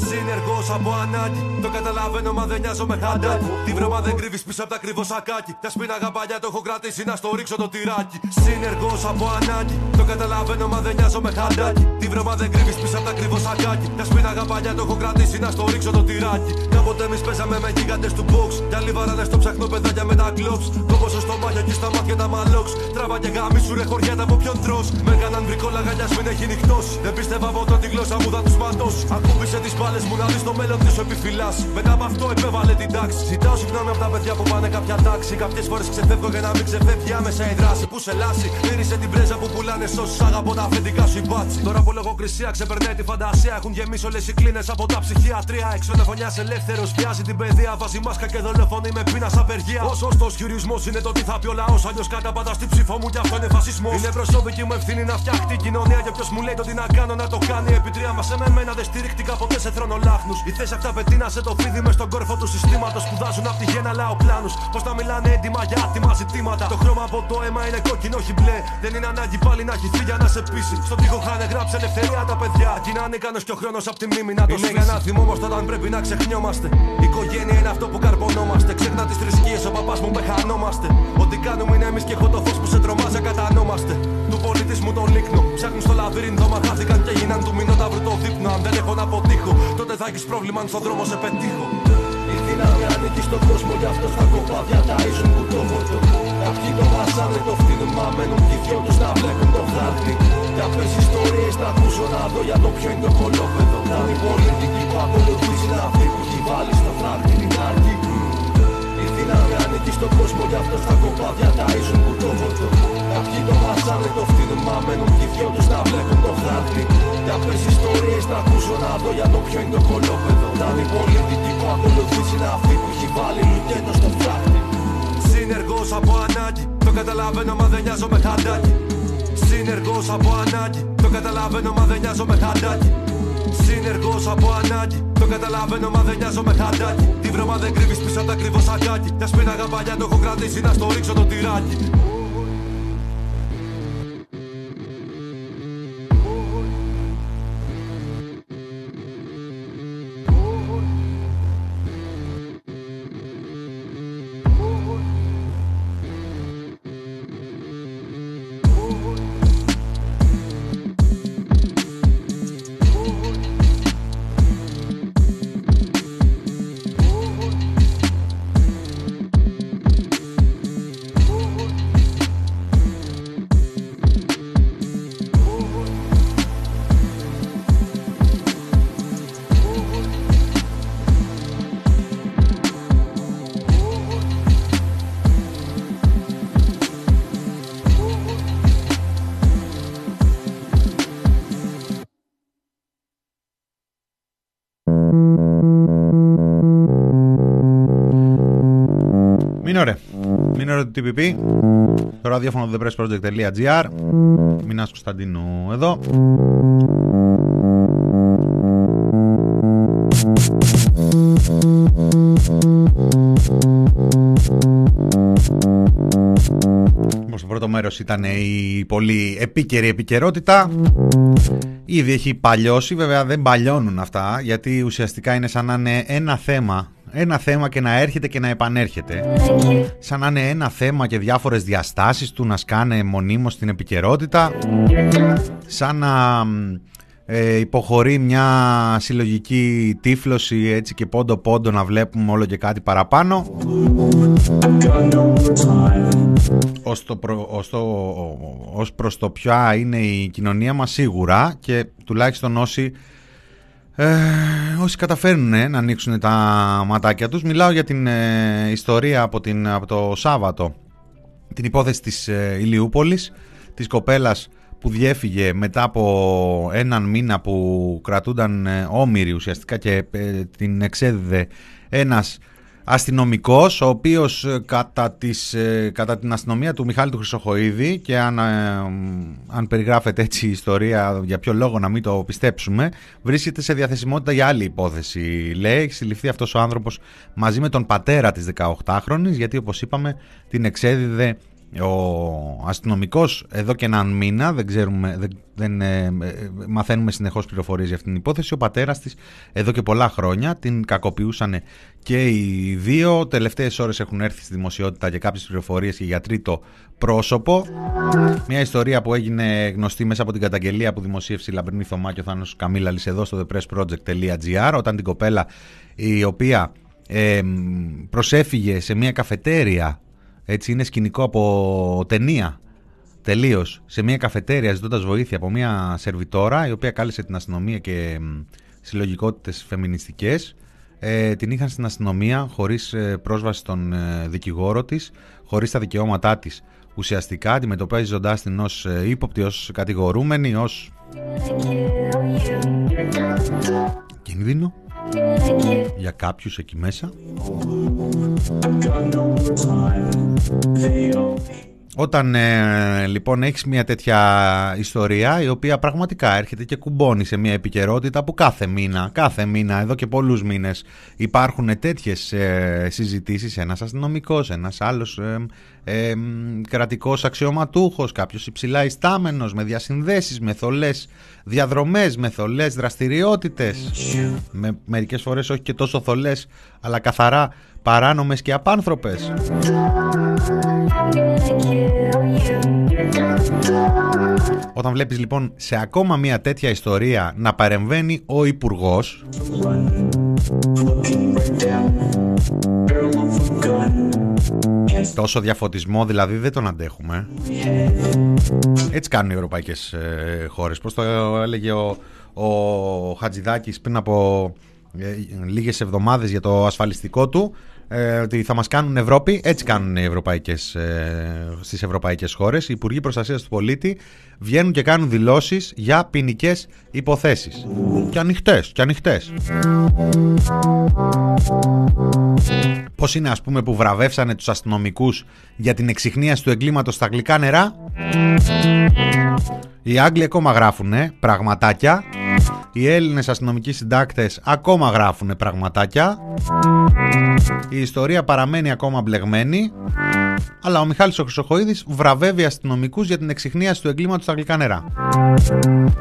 Συνεργός από ανάγκη, το καταλαβαίνω μα δεν νοιάζω με χαντάκι. Τη βρώμα δεν κρύβεις πίσω από τα κρυβό σακάκι. Τα σπίναγα παλιά το έχω κρατήσει να στο ρίξω το τυράκι. Συνεργός από ανάγκη, το καταλαβαίνω μα δεν νοιάζω με χαντάκι. Τη βρώμα δεν κρύβεις πίσω από τα κρυβό σακάκι. Τα σπίναγα παλιά το έχω κρατήσει να στο ρίξω το τυράκι. Κάποτε εμείς παίζαμε με γίγαντε του box. Κι άλλοι βαράνε στο ψαχνό παιδάκια με τα κλόψ. Κόμπο στο μάχια και στα μάτια τα μαλόξ. Τράβα και γάμι σου ρε χωριά από ποιον τρώ. Με έκαναν βρικόλα γαλιάς μην έχει νυχτώσει. Δεν πίστευα ποτέ τη γλώσσα μου θα τους ματώσει. Ακούμπησε τις μπάλε μου να δει το μέλλον της σου επιφυλάσσει. Μετά από αυτό επέβαλε την τάξη. Ζητάω συγγνώμη από τα παιδιά που πάνε κάποια τάξη. Κάποιες φορές ξεφεύγω για να μην ξεφεύγει άμεσα η δράση που σε λάσει. Μύρισε την πρέζα που πουλάνε σώσεις αγαπώ τα αφεντικά σου υπάτσι. Τώρα που λογοκρισία ξεπερνάει τη φαντασία. Έχουν γεμίσει όλες οι κλίνες από τα ψυχιατρία. Εξωτεροφωνιά ελεύθερος πιάζει την παιδεία. Βάζει μάσκα και δολοφονεί με πείνας απεργία. Ο σωστό χειρισμός είναι το τι θα πει ο λαός. Αλλιώς καταπατά στην ψήφο μου κι αυτό είναι φασισμός. Είναι προσωπική μου ευθύνη να φτιάχτη η κοινωνία. Και ποιος μου λέει το τι να κάνω να το κάνει. Επιτρία μας σε μένα δεν στηρίχτηκα ποτέ σε θρόνο λάχνου. Η θέση αυτά πετύνα σε το φίδι μες στον κόρφο του συστήματος. Σπουδάζουν από τη γέννα λαό πλάνου. Πώς να μιλάνε έντοιμα για άτιμα ζητήματα. Το χρώμα από το αίμα είναι κόκκινο, όχι μπλε. Δεν είναι ανάγκη πάλι να έχει για να σε πείσει. Στο τοίχο χάνε γράψει ελευθερία τα παιδιά. Κι να ανίκανο και ο χρόνος από τη μνήμη να το Είναι για να θυμόμαστε όταν πρέπει να ξεχνιόμαστε. Η οικογένεια είναι αυτό που καρπονόμαστε. Ξέχνα τις θρησκείες, ο παπάς μου πεχανόμαστε. Ό,τι κάνουμε είναι εμείς και έχω το φως που σε τρομάζει, κατανόμαστε. Του πολιτισμού τον λίκνο. Ψάχνουν στο λαβύρινθο, μα χάθηκαν και έγιναν του μηνόταυρου το δείπνο. Αν δεν έχω να αποτύχω, τότε θα έχεις πρόβλημα αν στον δρόμο σε πετύχω. Η δύναμη ανήκει στον κόσμο, γι' αυτό στα κοπάδια ταΐζουν κουτόφορτο. Κάποιοι το μασάνε, το φτύνουν, μα μένουν και οι δυο τους να βλέπουν το χάρτη. Για πες ιστορίες να ακούσω να δω για το ποιο είναι το κολόπεδο. Να η πολιτική που ακολουθήσει είναι αυτή που έχει βάλει στο φράχτη την άρκη. Η δύναμη ανήκει στον κόσμο, γι' αυτό στα κοπάδια ταΐζουν κουτόφορτο. Κάποιοι το μασάνε, το φτύνουν, μα μένουν και οι δυο τους να βλέπουν το χάρτη. Για πες ιστορίες να ακούσω να δω για το ποιο είναι το κολόπεδο. Να η πολιτική που ακολουθήσει είναι αυτή που έχει βάλει λουκέτο στο φράχτη. Συνεργός από ανάγκη, το καταλαβαίνω μα δεν νοιάζω με χαντάκι. Συνεργός από ανάγκη, το καταλαβαίνω μα δεν νοιάζω με χαντάκι. Συνεργός από ανάγκη, το καταλαβαίνω μα δεν νοιάζω με χαντάκι. Τη βρώμα δεν κρύβεις πίσω από τα κρυβό σακάκι. Τα σπίναγα παλιά το έχω κρατήσει να στο ρίξω το τυράκι. Μείνω Μείνω του TPP. Το ραδιόφωνο thepressproject.gr. Μινάς Κωνσταντίνου εδώ. Στο πρώτο μέρος ήταν η πολύ επίκαιρη επικαιρότητα. Ήδη έχει παλιώσει, βέβαια δεν παλιώνουν αυτά, γιατί ουσιαστικά είναι σαν να είναι ένα θέμα ένα θέμα και να έρχεται και να επανέρχεται. Σαν να είναι ένα θέμα και διάφορες διαστάσεις του να σκάνε μονίμως στην επικαιρότητα. Σαν να ε, υποχωρεί μια συλλογική τύφλωση έτσι και πόντο πόντο να βλέπουμε όλο και κάτι παραπάνω. Ως, το ως, το, ως προς το ποια είναι η κοινωνία μας σίγουρα και τουλάχιστον όσοι ε, όσοι καταφέρνουν ε, να ανοίξουν τα ματάκια τους μιλάω για την ε, ιστορία από, την, από το Σάββατο. Την υπόθεση της ε, Ηλιούπολης της κοπέλας που διέφυγε μετά από έναν μήνα που κρατούνταν ε, όμοιροι ουσιαστικά και την εξέδιδε ένας αστυνομικός ο οποίος ε, κατά, τις, ε, κατά την αστυνομία του Μιχάλη του Χρυσοχοίδη και αν, ε, αν περιγράφεται έτσι η ιστορία για ποιο λόγο να μην το πιστέψουμε βρίσκεται σε διαθεσιμότητα για άλλη υπόθεση. Λέει έχει συλληφθεί αυτός ο άνθρωπος μαζί με τον πατέρα της 18χρονης γιατί όπως είπαμε την εξέδιδε ο αστυνομικός εδώ και έναν μήνα, δεν, ξέρουμε, δεν, δεν ε, ε, μαθαίνουμε συνεχώς πληροφορίες για αυτήν την υπόθεση, ο πατέρας της εδώ και πολλά χρόνια την κακοποιούσαν και οι δύο. Τελευταίες ώρες έχουν έρθει στη δημοσιότητα και κάποιες πληροφορίες και για τρίτο πρόσωπο. Μια ιστορία που έγινε γνωστή μέσα από την καταγγελία που δημοσίευσε η Λαμπρινή Θωμά και ο Θάνος Καμίλαλης εδώ στο thepressproject.gr όταν την κοπέλα η οποία ε, προσέφυγε σε μια καφετέρια έτσι είναι σκηνικό από ταινία. Τελείως. Σε μια καφετέρια ζητώντας βοήθεια από μια σερβιτόρα η οποία κάλεσε την αστυνομία και συλλογικότητες φεμινιστικές. Ε, την είχαν στην αστυνομία χωρίς ε, πρόσβαση στον ε, δικηγόρο της, χωρίς τα δικαιώματά της. Ουσιαστικά αντιμετωπίζοντάς την ως ε, ύποπτη, ως κατηγορούμενη, ως. κίνδυνο για κάποιους εκεί μέσα όταν ε, λοιπόν έχεις μια τέτοια ιστορία η οποία πραγματικά έρχεται και κουμπώνει σε μια επικαιρότητα που κάθε μήνα, κάθε μήνα εδώ και πολλούς μήνες υπάρχουν τέτοιες ε, συζητήσεις. Ένας αστυνομικός, ένας άλλος ε, ε, κρατικός αξιωματούχος, κάποιος υψηλά ιστάμενος με διασυνδέσεις, με θολές διαδρομές, με θολές δραστηριότητες. Με, μερικές φορές όχι και τόσο θολές αλλά καθαρά παράνομες και απάνθρωπες. Όταν βλέπεις λοιπόν σε ακόμα μια τέτοια ιστορία να παρεμβαίνει ο Υπουργός Τόσο διαφωτισμό δηλαδή δεν τον αντέχουμε. Έτσι κάνουν οι ευρωπαϊκές ε, χώρες. Πώς το έλεγε ο, ο Χατζηδάκης πριν από ε, λίγες εβδομάδες για το ασφαλιστικό του ε, ότι θα μας κάνουν Ευρώπη, έτσι κάνουν οι ευρωπαϊκές, ε, στις ευρωπαϊκές χώρες. Οι Υπουργοί Προστασίας του Πολίτη βγαίνουν και κάνουν δηλώσεις για ποινικές υποθέσεις. Και ανοιχτές, και ανοιχτές. Πώς είναι ας πούμε που βραβεύσανε τους αστυνομικούς για την εξυχνίαση του εγκλήματος στα γλυκά νερά; Οι Άγγλοι ακόμα γράφουν πραγματάκια. Οι Έλληνες αστυνομικοί συντάκτες ακόμα γράφουν πραγματάκια. Η ιστορία παραμένει ακόμα μπλεγμένη. Αλλά ο Μιχάλης ο Χρυσοχοίδης βραβεύει αστυνομικούς για την εξυχνίαση του εγκλήματος στα γλυκά νερά.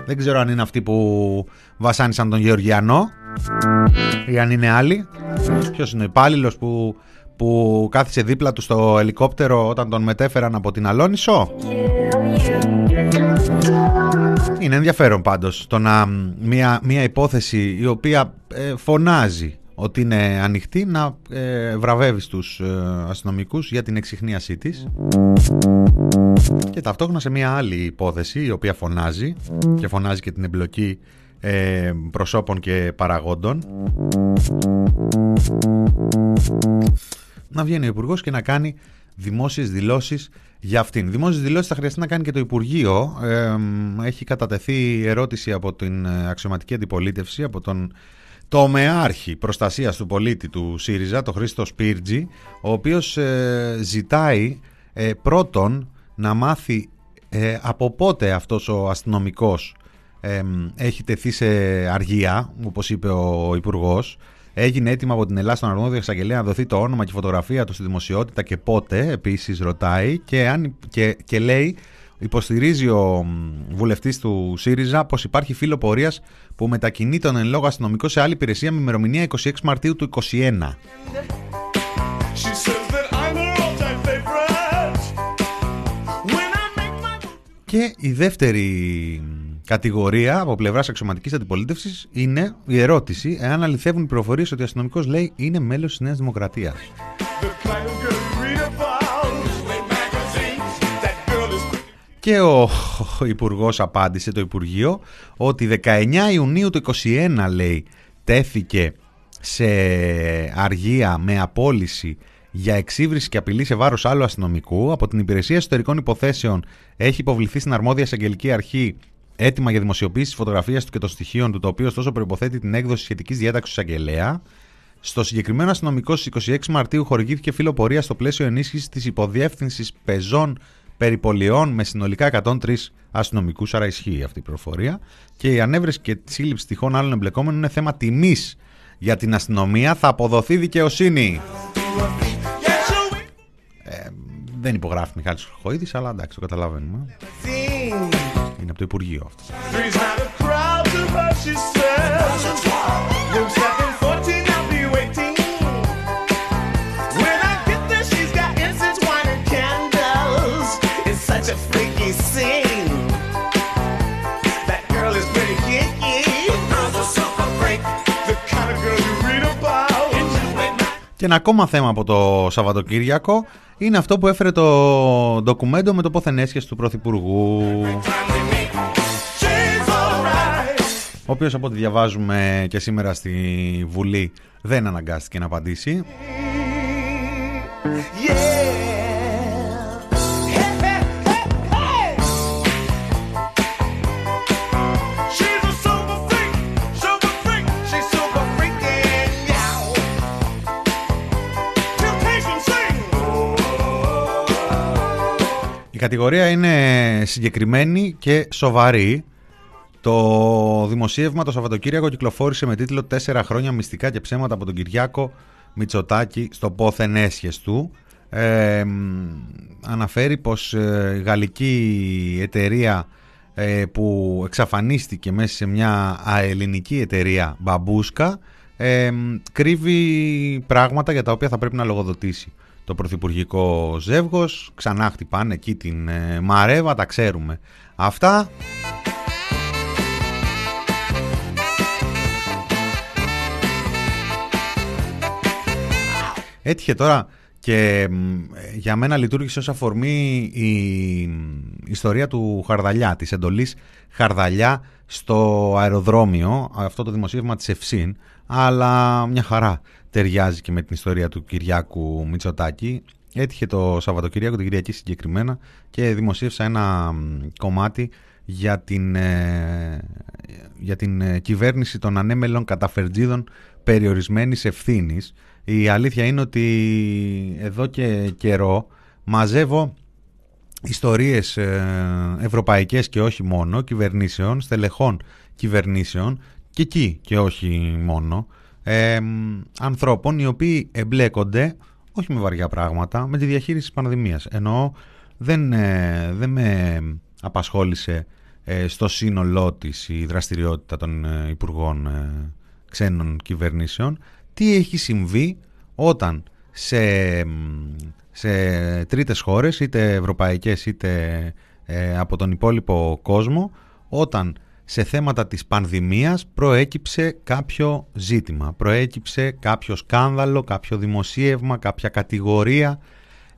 Δεν ξέρω αν είναι αυτοί που βασάνισαν τον Γεωργιανό ή αν είναι άλλοι. Ποιος είναι ο υπάλληλος που που κάθισε δίπλα του στο ελικόπτερο όταν τον μετέφεραν από την Αλόνισο; Είναι ενδιαφέρον πάντως το να μια, μια υπόθεση η οποία ε, φωνάζει ότι είναι ανοιχτή να ε, βραβεύεις στους ε, αστυνομικούς για την εξυχνίασή της. Και ταυτόχρονα σε μια άλλη υπόθεση η οποία φωνάζει και φωνάζει και την εμπλοκή ε, προσώπων και παραγόντων. Να βγαίνει ο Υπουργός και να κάνει δημόσιες δηλώσεις για αυτήν. Δημόσιες δηλώσεις θα χρειαστεί να κάνει και το Υπουργείο. έχει κατατεθεί ερώτηση από την ε, αξιωματική αντιπολίτευση, από τον το μεάρχη προστασίας του πολίτη του ΣΥΡΙΖΑ, το Χρήστο Σπίρτζη, ο οποίος ε, ζητάει ε, πρώτον να μάθει ε, από πότε αυτός ο αστυνομικός έχει τεθεί σε αργία, όπως είπε ο Υπουργός, Έγινε έτοιμο από την Ελλάδα στον αρμόδιο εξαγγελέα να δοθεί το όνομα και η φωτογραφία του στη δημοσιότητα και πότε, επίσης ρωτάει, και, αν, και, και λέει Υποστηρίζει ο βουλευτής του ΣΥΡΙΖΑ πως υπάρχει φύλλο πορεία που μετακινεί τον εν λόγω αστυνομικό σε άλλη υπηρεσία με ημερομηνία 26 Μαρτίου του 2021. Και η δεύτερη κατηγορία από πλευράς αξιωματικής αντιπολίτευσης είναι η ερώτηση εάν αληθεύουν οι πληροφορίες ότι ο αστυνομικός λέει είναι μέλος της Νέας Δημοκρατίας. Και ο, ο Υπουργός απάντησε, το Υπουργείο, ότι 19 Ιουνίου του 2021 λέει τέθηκε σε αργία με απόλυση για εξύβριση και απειλή σε βάρος άλλου αστυνομικού. Από την Υπηρεσία Εσωτερικών Υποθέσεων έχει υποβληθεί στην αρμόδια εισαγγελική αρχή έτοιμα για δημοσιοποίηση της φωτογραφίας του και των στοιχείων του, το οποίο ωστόσο προποθέτει την έκδοση σχετικής διάταξης εισαγγελέα. Στο συγκεκριμένο αστυνομικό στις 26 Μαρτίου χορηγήθηκε φιλοπορία στο πλαίσιο ενίσχυσης της υποδιεύθυνσης πεζών περιπολιών με συνολικά 103 αστυνομικούς, άρα ισχύει αυτή η προφορία. Και η ανέβρεση και τη σύλληψη τυχών άλλων εμπλεκόμενων είναι θέμα τιμής για την αστυνομία. Θα αποδοθεί δικαιοσύνη. Ε, δεν υπογράφει Μιχάλης Χρυχοίδης, αλλά εντάξει, το καταλαβαίνουμε. Είναι από το Υπουργείο αυτό. Και ένα ακόμα θέμα από το Σαββατοκύριακο είναι αυτό που έφερε το ντοκουμέντο με το πόθεν του Πρωθυπουργού. Ο οποίος από ό,τι διαβάζουμε και σήμερα στη Βουλή δεν αναγκάστηκε να απαντήσει. Η κατηγορία είναι συγκεκριμένη και σοβαρή. Το δημοσίευμα το Σαββατοκύριακο κυκλοφόρησε με τίτλο «Τέσσερα χρόνια μυστικά και ψέματα από τον Κυριάκο Μητσοτάκη στο πόθεν έσχες του». Ε, αναφέρει πως ε, η γαλλική εταιρεία ε, που εξαφανίστηκε μέσα σε μια αελληνική εταιρεία μπαμπούσκα ε, κρύβει πράγματα για τα οποία θα πρέπει να λογοδοτήσει το πρωθυπουργικό ζεύγος. Ξανά χτυπάνε εκεί την ε, Μαρέβα, τα ξέρουμε. Αυτά. Έτυχε τώρα και για μένα λειτουργήσε ως αφορμή η ιστορία του Χαρδαλιά, της εντολής Χαρδαλιά στο αεροδρόμιο, αυτό το δημοσίευμα της Ευσύν, αλλά μια χαρά ταιριάζει και με την ιστορία του Κυριάκου Μητσοτάκη. Έτυχε το Σαββατοκυριακό, την Κυριακή συγκεκριμένα, και δημοσίευσα ένα κομμάτι για την, ε, για την ε, κυβέρνηση των ανέμελων καταφερτζίδων περιορισμένης ευθύνης. Η αλήθεια είναι ότι εδώ και καιρό μαζεύω ιστορίες ε, ευρωπαϊκές και όχι μόνο, κυβερνήσεων, στελεχών κυβερνήσεων και εκεί και όχι μόνο, ε, ανθρώπων οι οποίοι εμπλέκονται όχι με βαριά πράγματα, με τη διαχείριση της πανδημίας. Ενώ δεν, ε, δεν με απασχόλησε ε, στο σύνολό της η δραστηριότητα των ε, υπουργών ξένων κυβερνήσεων. Τι έχει συμβεί όταν σε, σε τρίτες χώρες, είτε ευρωπαϊκές είτε από τον υπόλοιπο κόσμο, όταν σε θέματα της πανδημίας προέκυψε κάποιο ζήτημα, προέκυψε κάποιο σκάνδαλο, κάποιο δημοσίευμα, κάποια κατηγορία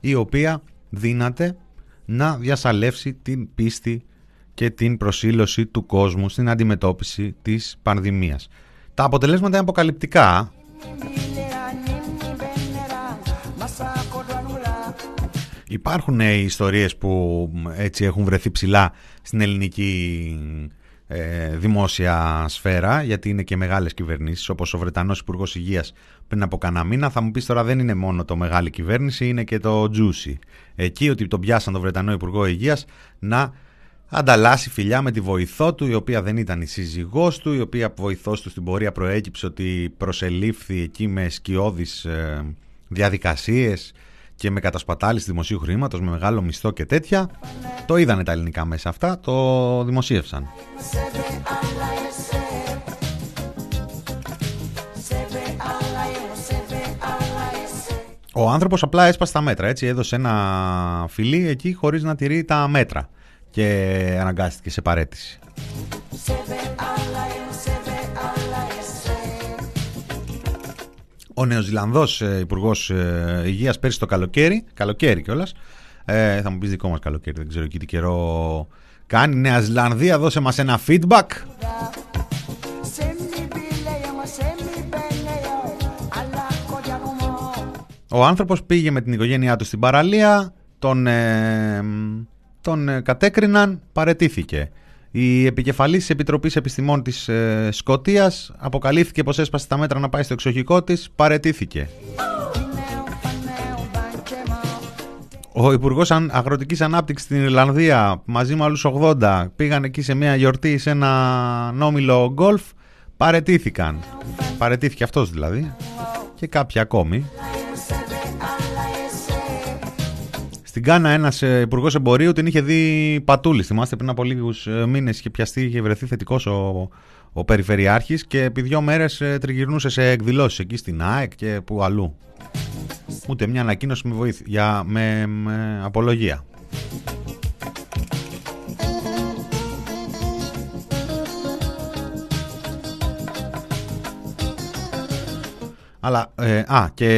η οποία δύναται να διασαλεύσει την πίστη και την προσήλωση του κόσμου στην αντιμετώπιση της πανδημίας. Τα αποτελέσματα είναι αποκαλυπτικά. Υπάρχουν ιστορίες που έτσι έχουν βρεθεί ψηλά στην ελληνική ε, δημόσια σφαίρα, γιατί είναι και μεγάλες κυβερνήσεις, όπως ο Βρετανός Υπουργός Υγείας πριν από κανένα μήνα. Θα μου πεις τώρα δεν είναι μόνο το μεγάλη κυβέρνηση, είναι και το Juicy. Εκεί ότι τον πιάσαν τον Βρετανό Υπουργό Υγείας να ανταλλάσσει φιλιά με τη βοηθό του, η οποία δεν ήταν η σύζυγός του, η οποία βοηθός του στην πορεία προέκυψε ότι προσελήφθη εκεί με σκιώδεις ε, διαδικασίες και με κατασπατάληση δημοσίου χρήματος, με μεγάλο μισθό και τέτοια. Το είδανε τα ελληνικά μέσα αυτά, το δημοσίευσαν. Ο άνθρωπος απλά έσπασε τα μέτρα, έτσι, έδωσε ένα φιλί εκεί χωρίς να τηρεί τα μέτρα και αναγκάστηκε σε παρέτηση. Ο Νεοζηλανδός ε, Υπουργός ε, Υγείας πέρσι το καλοκαίρι, καλοκαίρι κιόλας. Ε, θα μου πεις δικό μας καλοκαίρι, δεν ξέρω εκεί τι καιρό κάνει. Νέα Ζηλανδία, δώσε μας ένα feedback. Ο άνθρωπος πήγε με την οικογένειά του στην παραλία, τον, ε, τον ε, κατέκριναν, παρετήθηκε. Η επικεφαλής Επιτροπής Επιστημών της ε, Σκοτίας αποκαλύφθηκε πως έσπασε τα μέτρα να πάει στο εξοχικό της, παρετήθηκε. Ο Υπουργός Αγροτικής Ανάπτυξης στην Ιρλανδία μαζί με άλλους 80 πήγαν εκεί σε μια γιορτή σε ένα νόμιλο γκολφ. Παρετήθηκαν. Παρετήθηκε αυτός δηλαδή. Και κάποιοι ακόμη. Στην Κάνα ένας ε, υπουργός εμπορίου την είχε δει πατούλη. Θυμάστε πριν από λίγους ε, μήνες είχε πιαστεί, είχε βρεθεί θετικός ο, ο Περιφερειάρχης και επί δύο μέρες ε, τριγυρνούσε σε εκδηλώσεις εκεί στην ΑΕΚ και που αλλού. Ούτε μια ανακοίνωση με, βοήθεια, για, με, με απολογία. Αλλά, ε, α, και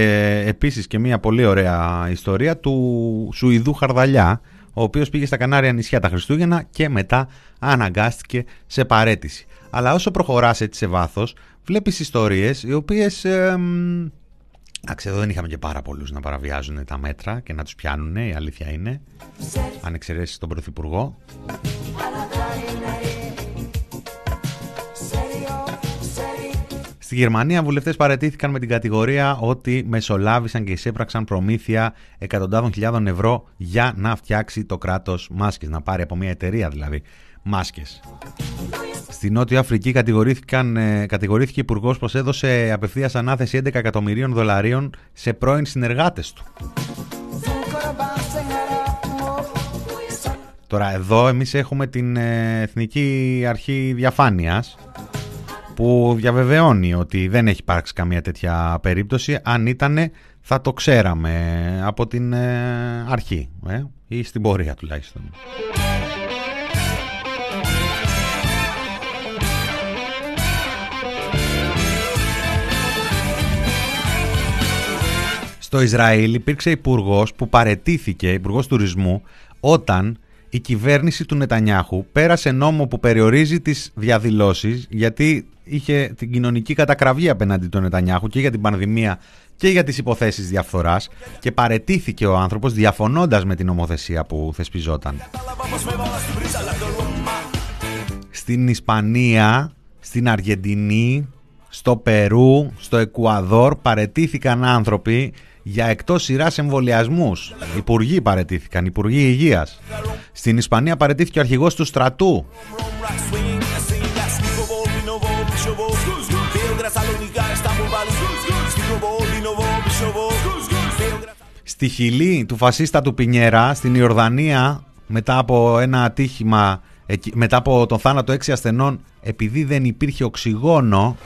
επίσης και μια πολύ ωραία ιστορία του Σουηδού Χαρδαλιά, ο οποίος πήγε στα Κανάρια νησιά τα Χριστούγεννα και μετά αναγκάστηκε σε παρέτηση. Αλλά όσο προχωράς έτσι σε βάθος, βλέπεις ιστορίες οι οποίες... Ε, Εντάξει, εδώ δεν είχαμε και πάρα πολλούς να παραβιάζουν τα μέτρα και να τους πιάνουν, η αλήθεια είναι. Αν εξαιρέσεις τον Πρωθυπουργό. Στη Γερμανία, βουλευτές παρετήθηκαν με την κατηγορία ότι μεσολάβησαν και εισέπραξαν προμήθεια εκατοντάδων χιλιάδων ευρώ για να φτιάξει το κράτος μάσκες, να πάρει από μια εταιρεία δηλαδή μάσκες. Στη Νότια Αφρική κατηγορήθηκαν, ε, κατηγορήθηκε υπουργός πως έδωσε απευθείας ανάθεση 11 εκατομμυρίων δολαρίων σε πρώην συνεργάτες του. Τώρα εδώ εμείς έχουμε την ε, Εθνική Αρχή Διαφάνειας που διαβεβαιώνει ότι δεν έχει υπάρξει καμία τέτοια περίπτωση. Αν ήταν θα το ξέραμε από την ε, αρχή ε, ή στην πορεία τουλάχιστον. Στο Ισραήλ υπήρξε υπουργός που παρετήθηκε, υπουργός τουρισμού, όταν η κυβέρνηση του Νετανιάχου πέρασε νόμο που περιορίζει τις διαδηλώσεις γιατί είχε την κοινωνική κατακραυγή απέναντι του Νετανιάχου και για την πανδημία και για τις υποθέσεις διαφθοράς και παρετήθηκε ο άνθρωπος διαφωνώντας με την νομοθεσία που θεσπιζόταν. Στην Ισπανία, στην Αργεντινή, στο Περού, στο Εκουαδόρ παρετήθηκαν άνθρωποι για εκτός σειράς εμβολιασμούς. Υπουργοί παρετήθηκαν, υπουργοί υγείας. Στην Ισπανία παρετήθηκε ο αρχηγός του στρατού. Στη Χιλή του φασίστα του Πινιέρα, στην Ιορδανία, μετά από ένα ατύχημα, μετά από τον θάνατο έξι ασθενών, επειδή δεν υπήρχε οξυγόνο,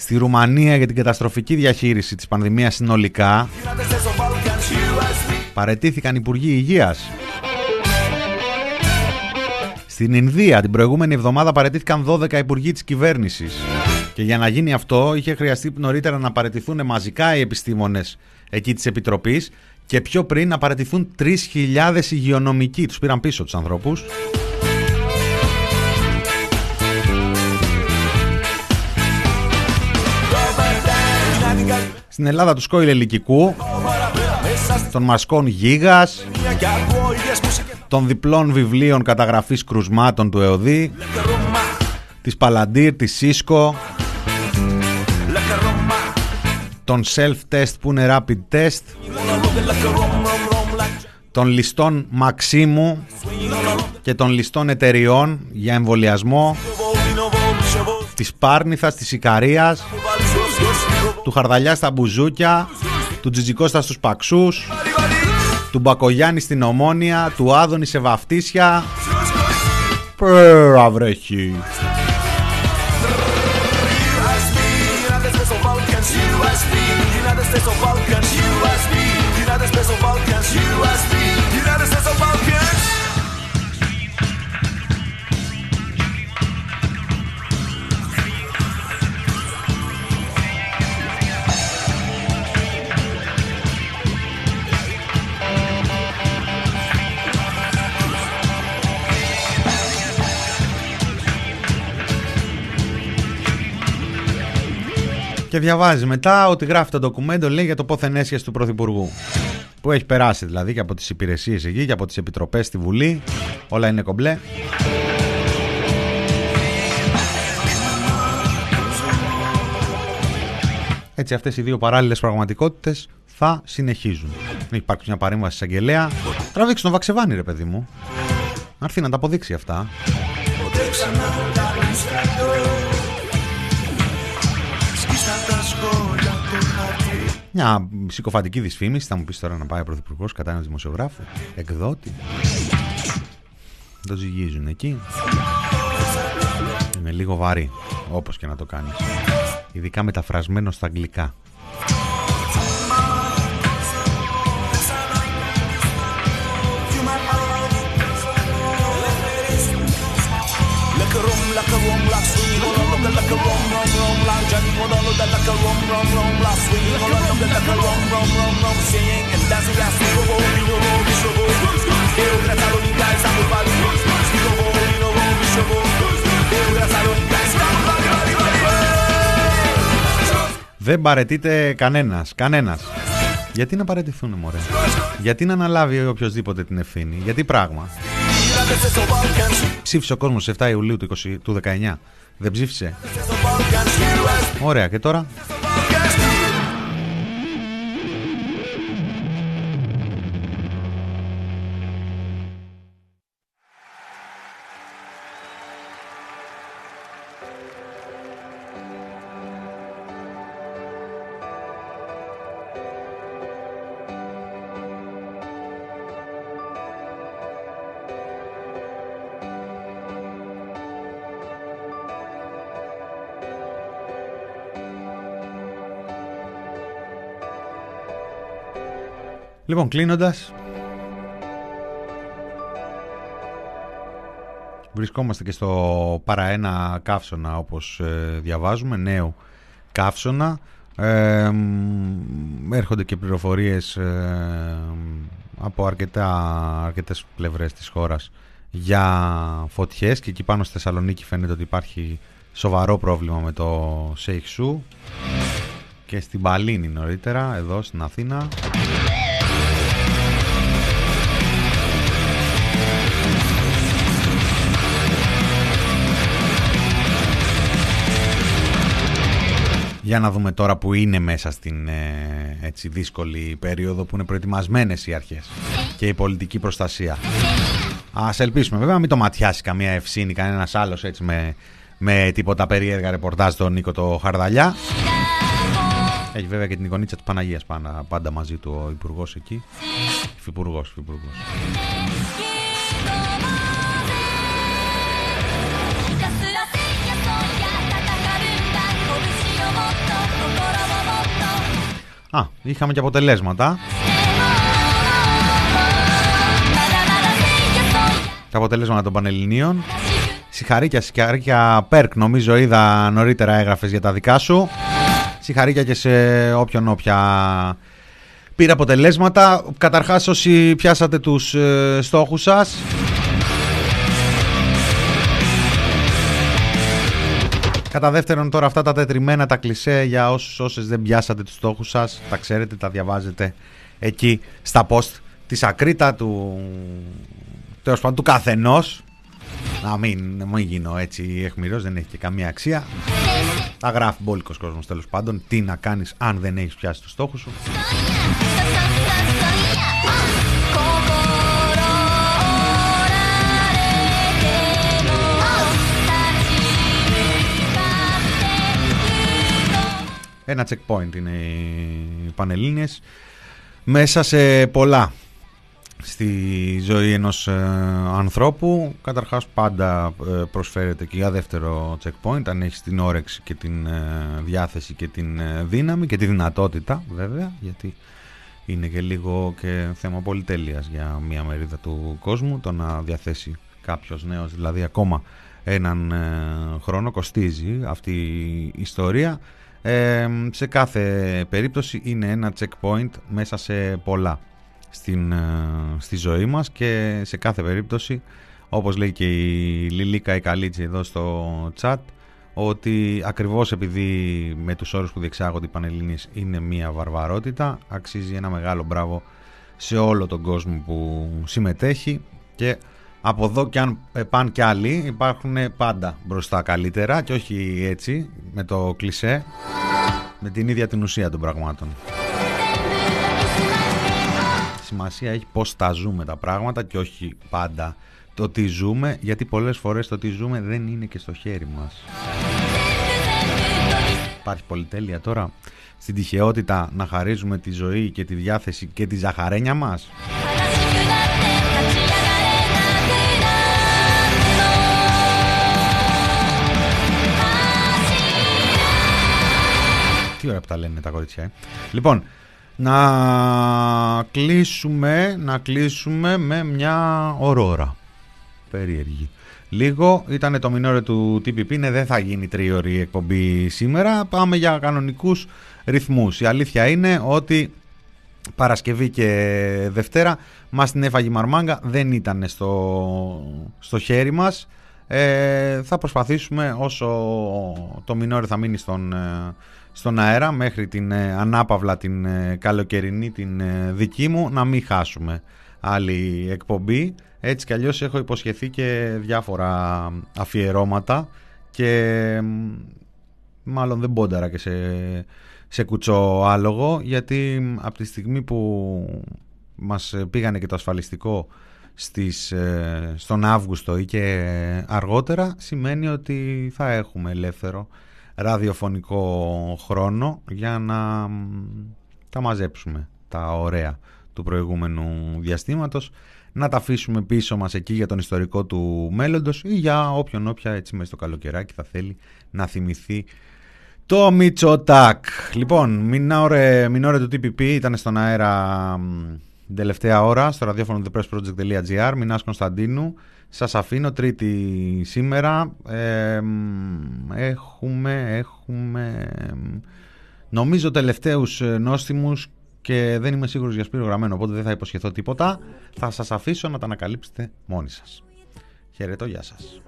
στη Ρουμανία για την καταστροφική διαχείριση της πανδημίας συνολικά παρετήθηκαν υπουργοί υγείας. Στην Ινδία την προηγούμενη εβδομάδα παρετήθηκαν 12 υπουργοί της κυβέρνησης. Και για να γίνει αυτό είχε χρειαστεί νωρίτερα να παρετηθούν μαζικά οι επιστήμονες εκεί της Επιτροπής και πιο πριν να παρετηθούν 3.000 υγειονομικοί. Τους πήραν πίσω τους ανθρώπους. Στην Ελλάδα τους Σκόιλ Ελικικού, των Μασκών Γίγας, των διπλών βιβλίων καταγραφής κρουσμάτων του ΕΟΔΗ, της Παλαντήρ, της Σίσκο, των self-test που είναι rapid test, των ληστών Μαξίμου και των ληστών εταιριών για εμβολιασμό, της Πάρνηθας, της Ικαρίας, του Χαρδαλιά στα Μπουζούκια, του Τζιτζικώστα στους Παξούς, του Μπακογιάννη στην Ομόνια, του Άδωνη σε Βαφτίσια. Πέρα βρέχει. Και διαβάζει μετά ότι γράφει το ντοκουμέντο λέει για το πόθεν έσχεση του Πρωθυπουργού. Που έχει περάσει δηλαδή και από τις υπηρεσίες εκεί και από τις επιτροπές στη Βουλή. Όλα είναι κομπλέ. Έτσι αυτές οι δύο παράλληλες πραγματικότητες θα συνεχίζουν. Υπάρχει μια παρέμβαση εισαγγελέα. Τραβήξει τον Βαξεβάνη ρε παιδί μου. Να έρθει να τα αποδείξει αυτά. Μια συκοφαντική δυσφήμιση, θα μου πεις τώρα να πάει ο Πρωθυπουργός κατά ένας δημοσιογράφος, εκδότη. Το ζυγίζουν εκεί. Είναι λίγο βαρύ, όπως και να το κάνεις. Ειδικά μεταφρασμένο στα αγγλικά. Δεν παρετείται κανένας, κανένας. Γιατί να παρετηθούν μωρέ; Γιατί να αναλάβει οποιοδήποτε την ευθύνη; Γιατί πράγμα; Ψήφισε ο κόσμος 7 Ιουλίου του, 20, του 19. Δεν ψήφισε; Ωραία και τώρα; Λοιπόν, κλείνοντας. Βρισκόμαστε και στο παραένα καύσωνα όπως ε, διαβάζουμε, νέο καύσωνα. Ε, έρχονται και πληροφορίες ε, από αρκετά, αρκετές πλευρές της χώρας για φωτιές και εκεί πάνω στη Θεσσαλονίκη φαίνεται ότι υπάρχει σοβαρό πρόβλημα με το Σέιχσου και στην Παλίνη νωρίτερα εδώ στην Αθήνα Για να δούμε τώρα που είναι μέσα στην ε, έτσι, δύσκολη περίοδο που είναι προετοιμασμένες οι αρχές και η πολιτική προστασία. Ας ελπίσουμε βέβαια μην το ματιάσει καμία ευσύνη, κανένας άλλος έτσι με, με τίποτα περίεργα ρεπορτάζ τον Νίκο το Χαρδαλιά. Έχει βέβαια και την εικονίτσα της Παναγίας πάντα, πάντα μαζί του ο υπουργός εκεί. Υφυπουργός, υφυπουργός. Α, είχαμε και αποτελέσματα. Τα αποτελέσματα των Πανελληνίων. Συγχαρήκια, συγχαρήκια Πέρκ, νομίζω είδα νωρίτερα έγραφες για τα δικά σου. Συγχαρήκια και σε όποιον όποια πήρε αποτελέσματα. Καταρχάς όσοι πιάσατε τους ε, στόχους σας. Κατά δεύτερον τώρα αυτά τα τετριμένα τα κλισέ για όσους όσες δεν πιάσατε τους στόχους σας τα ξέρετε, τα διαβάζετε εκεί στα post της Ακρίτα του, τέλος πάντων του καθενός. Να μην, μην γίνω έτσι εχμηρός, δεν έχει και καμία αξία. Τα γράφει μπόλικος κόσμος τέλος πάντων. Τι να κάνεις αν δεν έχεις πιάσει τους στόχους σου. Ένα checkpoint είναι οι Πανελλήνιες. Μέσα σε πολλά στη ζωή ενός ε, ανθρώπου. Καταρχάς πάντα ε, προσφέρεται και για δεύτερο checkpoint αν έχεις την όρεξη και την ε, διάθεση και την ε, δύναμη και τη δυνατότητα βέβαια γιατί είναι και λίγο και θέμα πολυτέλειας για μια μερίδα του κόσμου το να διαθέσει κάποιος νέος δηλαδή ακόμα έναν χρόνο κοστίζει αυτή η ιστορία σε κάθε περίπτωση είναι ένα checkpoint μέσα σε πολλά στην, ε, στη ζωή μας και σε κάθε περίπτωση όπως λέει και η Λιλίκα η Καλίτση εδώ στο chat ότι ακριβώς επειδή με τους όρους που διεξάγονται οι Πανελλήνιες είναι μια βαρβαρότητα αξίζει ένα μεγάλο μπράβο σε όλο τον κόσμο που συμμετέχει και από εδώ και αν πάνε κι άλλοι υπάρχουν πάντα μπροστά καλύτερα και όχι έτσι με το κλισέ με την ίδια την ουσία των πραγμάτων. Σημασία έχει πώς τα ζούμε τα πράγματα και όχι πάντα το τι ζούμε γιατί πολλές φορές το τι ζούμε δεν είναι και στο χέρι μας. Υπάρχει πολυτέλεια τώρα στην τυχεότητα να χαρίζουμε τη ζωή και τη διάθεση και τη ζαχαρένια μας; Τι ώρα που τα λένε τα κορίτσια. Ε. Λοιπόν, να κλείσουμε, να κλείσουμε με μια ωρόρα. Περίεργη. Λίγο ήταν το μινόρε του TPP, ναι δεν θα γίνει τρίωρη εκπομπή σήμερα. Πάμε για κανονικούς ρυθμούς. Η αλήθεια είναι ότι Παρασκευή και Δευτέρα μας την έφαγε η Μαρμάγκα, δεν ήταν στο, στο χέρι μας. Ε, θα προσπαθήσουμε όσο το μινόρε θα μείνει στον, ε, στον αέρα μέχρι την ε, ανάπαυλα την ε, καλοκαιρινή την ε, δική μου να μην χάσουμε άλλη εκπομπή. Έτσι κι αλλιώς έχω υποσχεθεί και διάφορα αφιερώματα και μάλλον δεν πόνταρα και σε, σε κουτσό άλογο γιατί από τη στιγμή που μας πήγανε και το ασφαλιστικό στις, στον Αύγουστο ή και αργότερα σημαίνει ότι θα έχουμε ελεύθερο ραδιοφωνικό χρόνο για να τα μαζέψουμε τα ωραία του προηγούμενου διαστήματος να τα αφήσουμε πίσω μας εκεί για τον ιστορικό του μέλλοντος ή για όποιον όποια έτσι μέσα στο καλοκαιράκι θα θέλει να θυμηθεί το Μιτσοτάκ. Λοιπόν, μινόρε, μινόρε του TPP ήταν στον αέρα την τελευταία ώρα στο ραδιόφωνο thepressproject.gr Μινάς Κωνσταντίνου σας αφήνω τρίτη σήμερα. έχουμε, έχουμε, νομίζω τελευταίους ε, νόστιμους και δεν είμαι σίγουρος για Σπύρο Γραμμένο, οπότε δεν θα υποσχεθώ τίποτα. Θα σας αφήσω να τα ανακαλύψετε μόνοι σας. Χαιρετώ, γεια σας.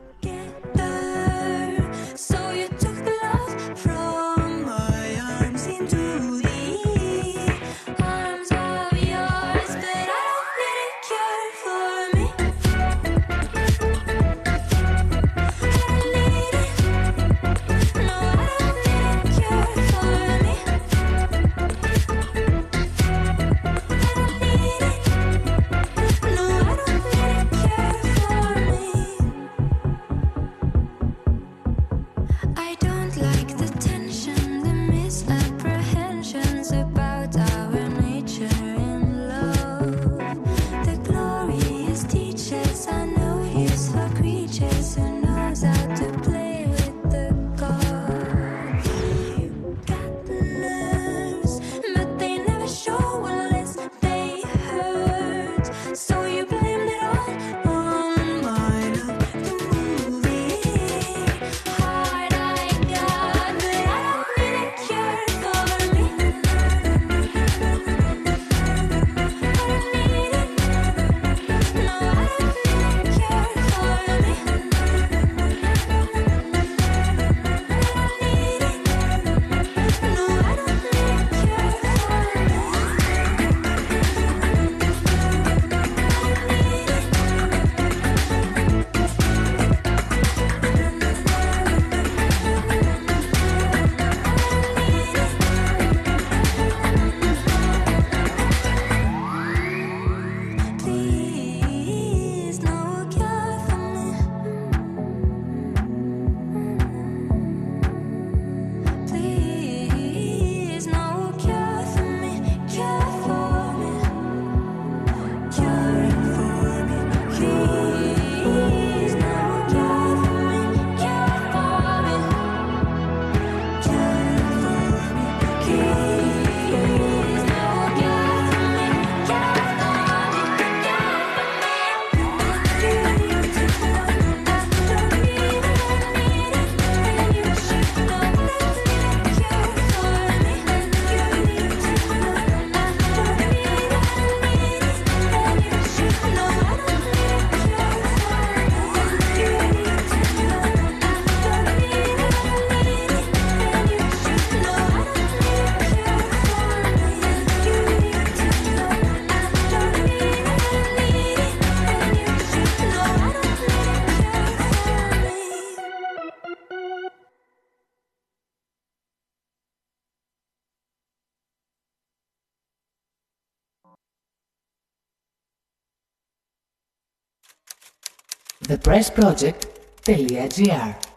pressproject.gr